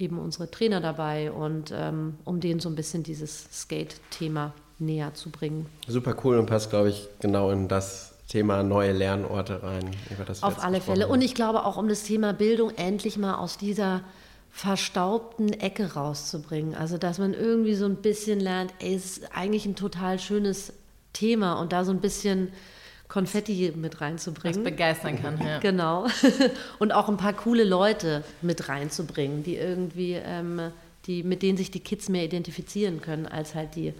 Speaker 1: eben unsere Trainer dabei und ähm, um denen so ein bisschen dieses Skate-Thema näher zu bringen.
Speaker 3: Super cool und passt, glaube ich, genau in das Thema neue Lernorte rein.
Speaker 1: Auf alle Fälle. Und ich glaube auch um das Thema Bildung endlich mal aus dieser verstaubten Ecke rauszubringen. Also dass man irgendwie so ein bisschen lernt, ey, es ist eigentlich ein total schönes Thema und da so ein bisschen Konfetti mit reinzubringen.
Speaker 2: Was begeistern kann, ja.
Speaker 1: Genau. Und auch ein paar coole Leute mit reinzubringen, die irgendwie, ähm, die, mit denen sich die Kids mehr identifizieren können, als halt die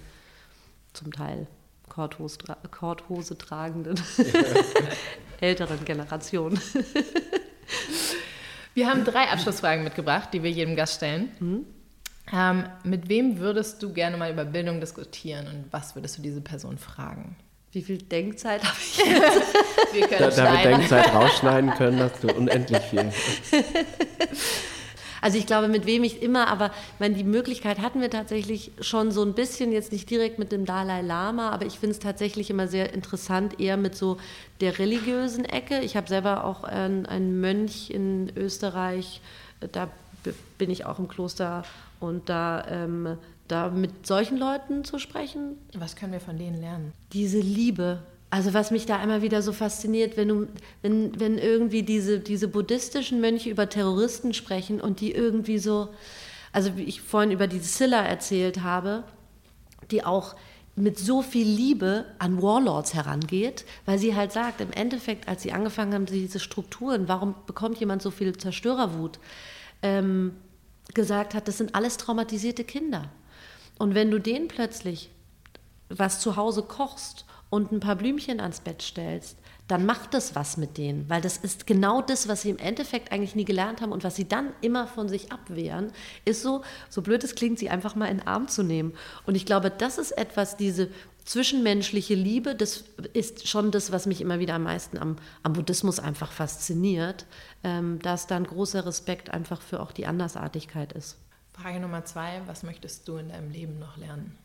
Speaker 1: zum Teil Korthose, Korthose tragenden älteren Generationen.
Speaker 2: Wir haben drei Abschlussfragen mitgebracht, die wir jedem Gast stellen. Mhm. Ähm, mit wem würdest du gerne mal über Bildung diskutieren und was würdest du diese Person fragen?
Speaker 1: Wie viel Denkzeit habe ich jetzt?
Speaker 3: wir können da, da wir Denkzeit rausschneiden können, hast du unendlich viel.
Speaker 1: Also ich glaube, mit wem ich immer, aber ich meine, die Möglichkeit hatten wir tatsächlich schon so ein bisschen, jetzt nicht direkt mit dem Dalai Lama, aber ich finde es tatsächlich immer sehr interessant, eher mit so der religiösen Ecke. Ich habe selber auch einen, einen Mönch in Österreich, da bin ich auch im Kloster und da ähm, da mit solchen Leuten zu sprechen.
Speaker 2: Was können wir von denen lernen?
Speaker 1: Diese Liebe, also was mich da immer wieder so fasziniert, wenn, du, wenn, wenn irgendwie diese, diese buddhistischen Mönche über Terroristen sprechen und die irgendwie so, Also wie ich vorhin über die Scylla erzählt habe, die auch mit so viel Liebe an Warlords herangeht, weil sie halt sagt, im Endeffekt, als sie angefangen haben, diese Strukturen, warum bekommt jemand so viel Zerstörerwut, ähm, gesagt hat, das sind alles traumatisierte Kinder. Und wenn du denen plötzlich was zu Hause kochst und ein paar Blümchen ans Bett stellst, dann macht das was mit denen, weil das ist genau das, was sie im Endeffekt eigentlich nie gelernt haben und was sie dann immer von sich abwehren, ist so, so blöd es klingt, sie einfach mal in den Arm zu nehmen. Und ich glaube, das ist etwas, diese zwischenmenschliche Liebe, das ist schon das, was mich immer wieder am meisten am, am Buddhismus einfach fasziniert, ähm, dass da ein großer Respekt einfach für auch die Andersartigkeit ist.
Speaker 2: Frage Nummer zwei, was möchtest du in deinem Leben noch lernen?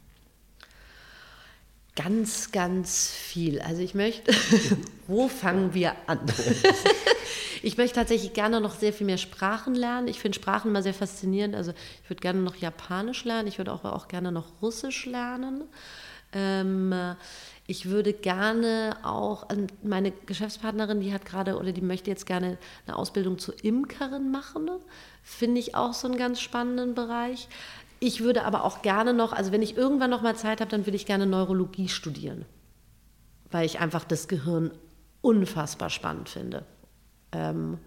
Speaker 1: Ganz, ganz viel. Also ich möchte, wo fangen wir an? ich möchte tatsächlich gerne noch sehr viel mehr Sprachen lernen. Ich finde Sprachen immer sehr faszinierend. Also ich würde gerne noch Japanisch lernen. Ich würde auch, auch gerne noch Russisch lernen. Ähm, ich würde gerne auch, meine Geschäftspartnerin, die hat gerade oder die möchte jetzt gerne eine Ausbildung zur Imkerin machen. Finde ich auch so einen ganz spannenden Bereich. Ich würde aber auch gerne noch, also wenn ich irgendwann noch mal Zeit habe, dann würde ich gerne Neurologie studieren, weil ich einfach das Gehirn unfassbar spannend finde. Ähm,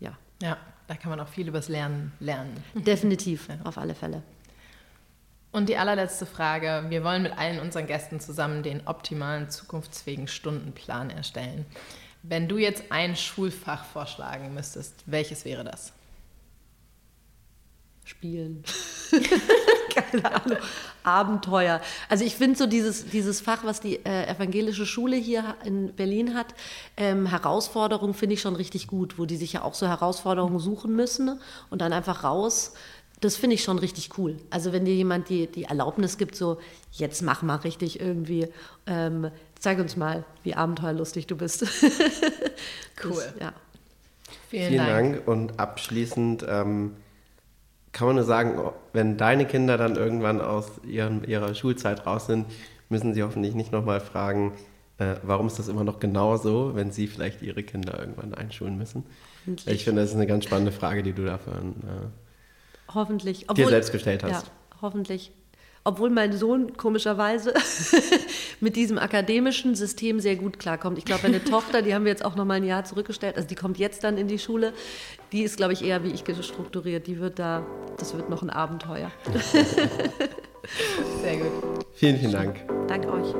Speaker 1: ja.
Speaker 2: Ja, da kann man auch viel übers Lernen lernen.
Speaker 1: Definitiv, ja. auf alle Fälle.
Speaker 2: Und die allerletzte Frage. Wir wollen mit allen unseren Gästen zusammen den optimalen zukunftsfähigen Stundenplan erstellen. Wenn du jetzt ein Schulfach vorschlagen müsstest, welches wäre das?
Speaker 1: Spielen. Keine Ahnung. Abenteuer. Also ich finde so dieses, dieses Fach, was die äh, evangelische Schule hier in Berlin hat, ähm, Herausforderung finde ich schon richtig gut, wo die sich ja auch so Herausforderungen suchen müssen und dann einfach raus. Das finde ich schon richtig cool. Also wenn dir jemand die, die Erlaubnis gibt, so jetzt mach mal richtig irgendwie, ähm, zeig uns mal, wie abenteuerlustig du bist.
Speaker 2: cool. Das,
Speaker 1: ja.
Speaker 3: Vielen, Vielen Dank. Dank. Und abschließend ähm, kann man nur sagen, wenn deine Kinder dann irgendwann aus ihren, ihrer Schulzeit raus sind, müssen sie hoffentlich nicht nochmal fragen, äh, warum ist das immer noch genau so, wenn sie vielleicht ihre Kinder irgendwann einschulen müssen. Ich finde, das ist eine ganz spannende Frage, die du dafür äh,
Speaker 1: hoffentlich.
Speaker 3: Obwohl, dir selbst gestellt hast.
Speaker 1: Ja, hoffentlich obwohl mein Sohn komischerweise mit diesem akademischen System sehr gut klarkommt. Ich glaube, meine Tochter, die haben wir jetzt auch noch mal ein Jahr zurückgestellt, also die kommt jetzt dann in die Schule, die ist, glaube ich, eher wie ich strukturiert. Die wird da, das wird noch ein Abenteuer.
Speaker 2: sehr gut.
Speaker 3: Vielen, vielen Dank.
Speaker 1: Danke euch.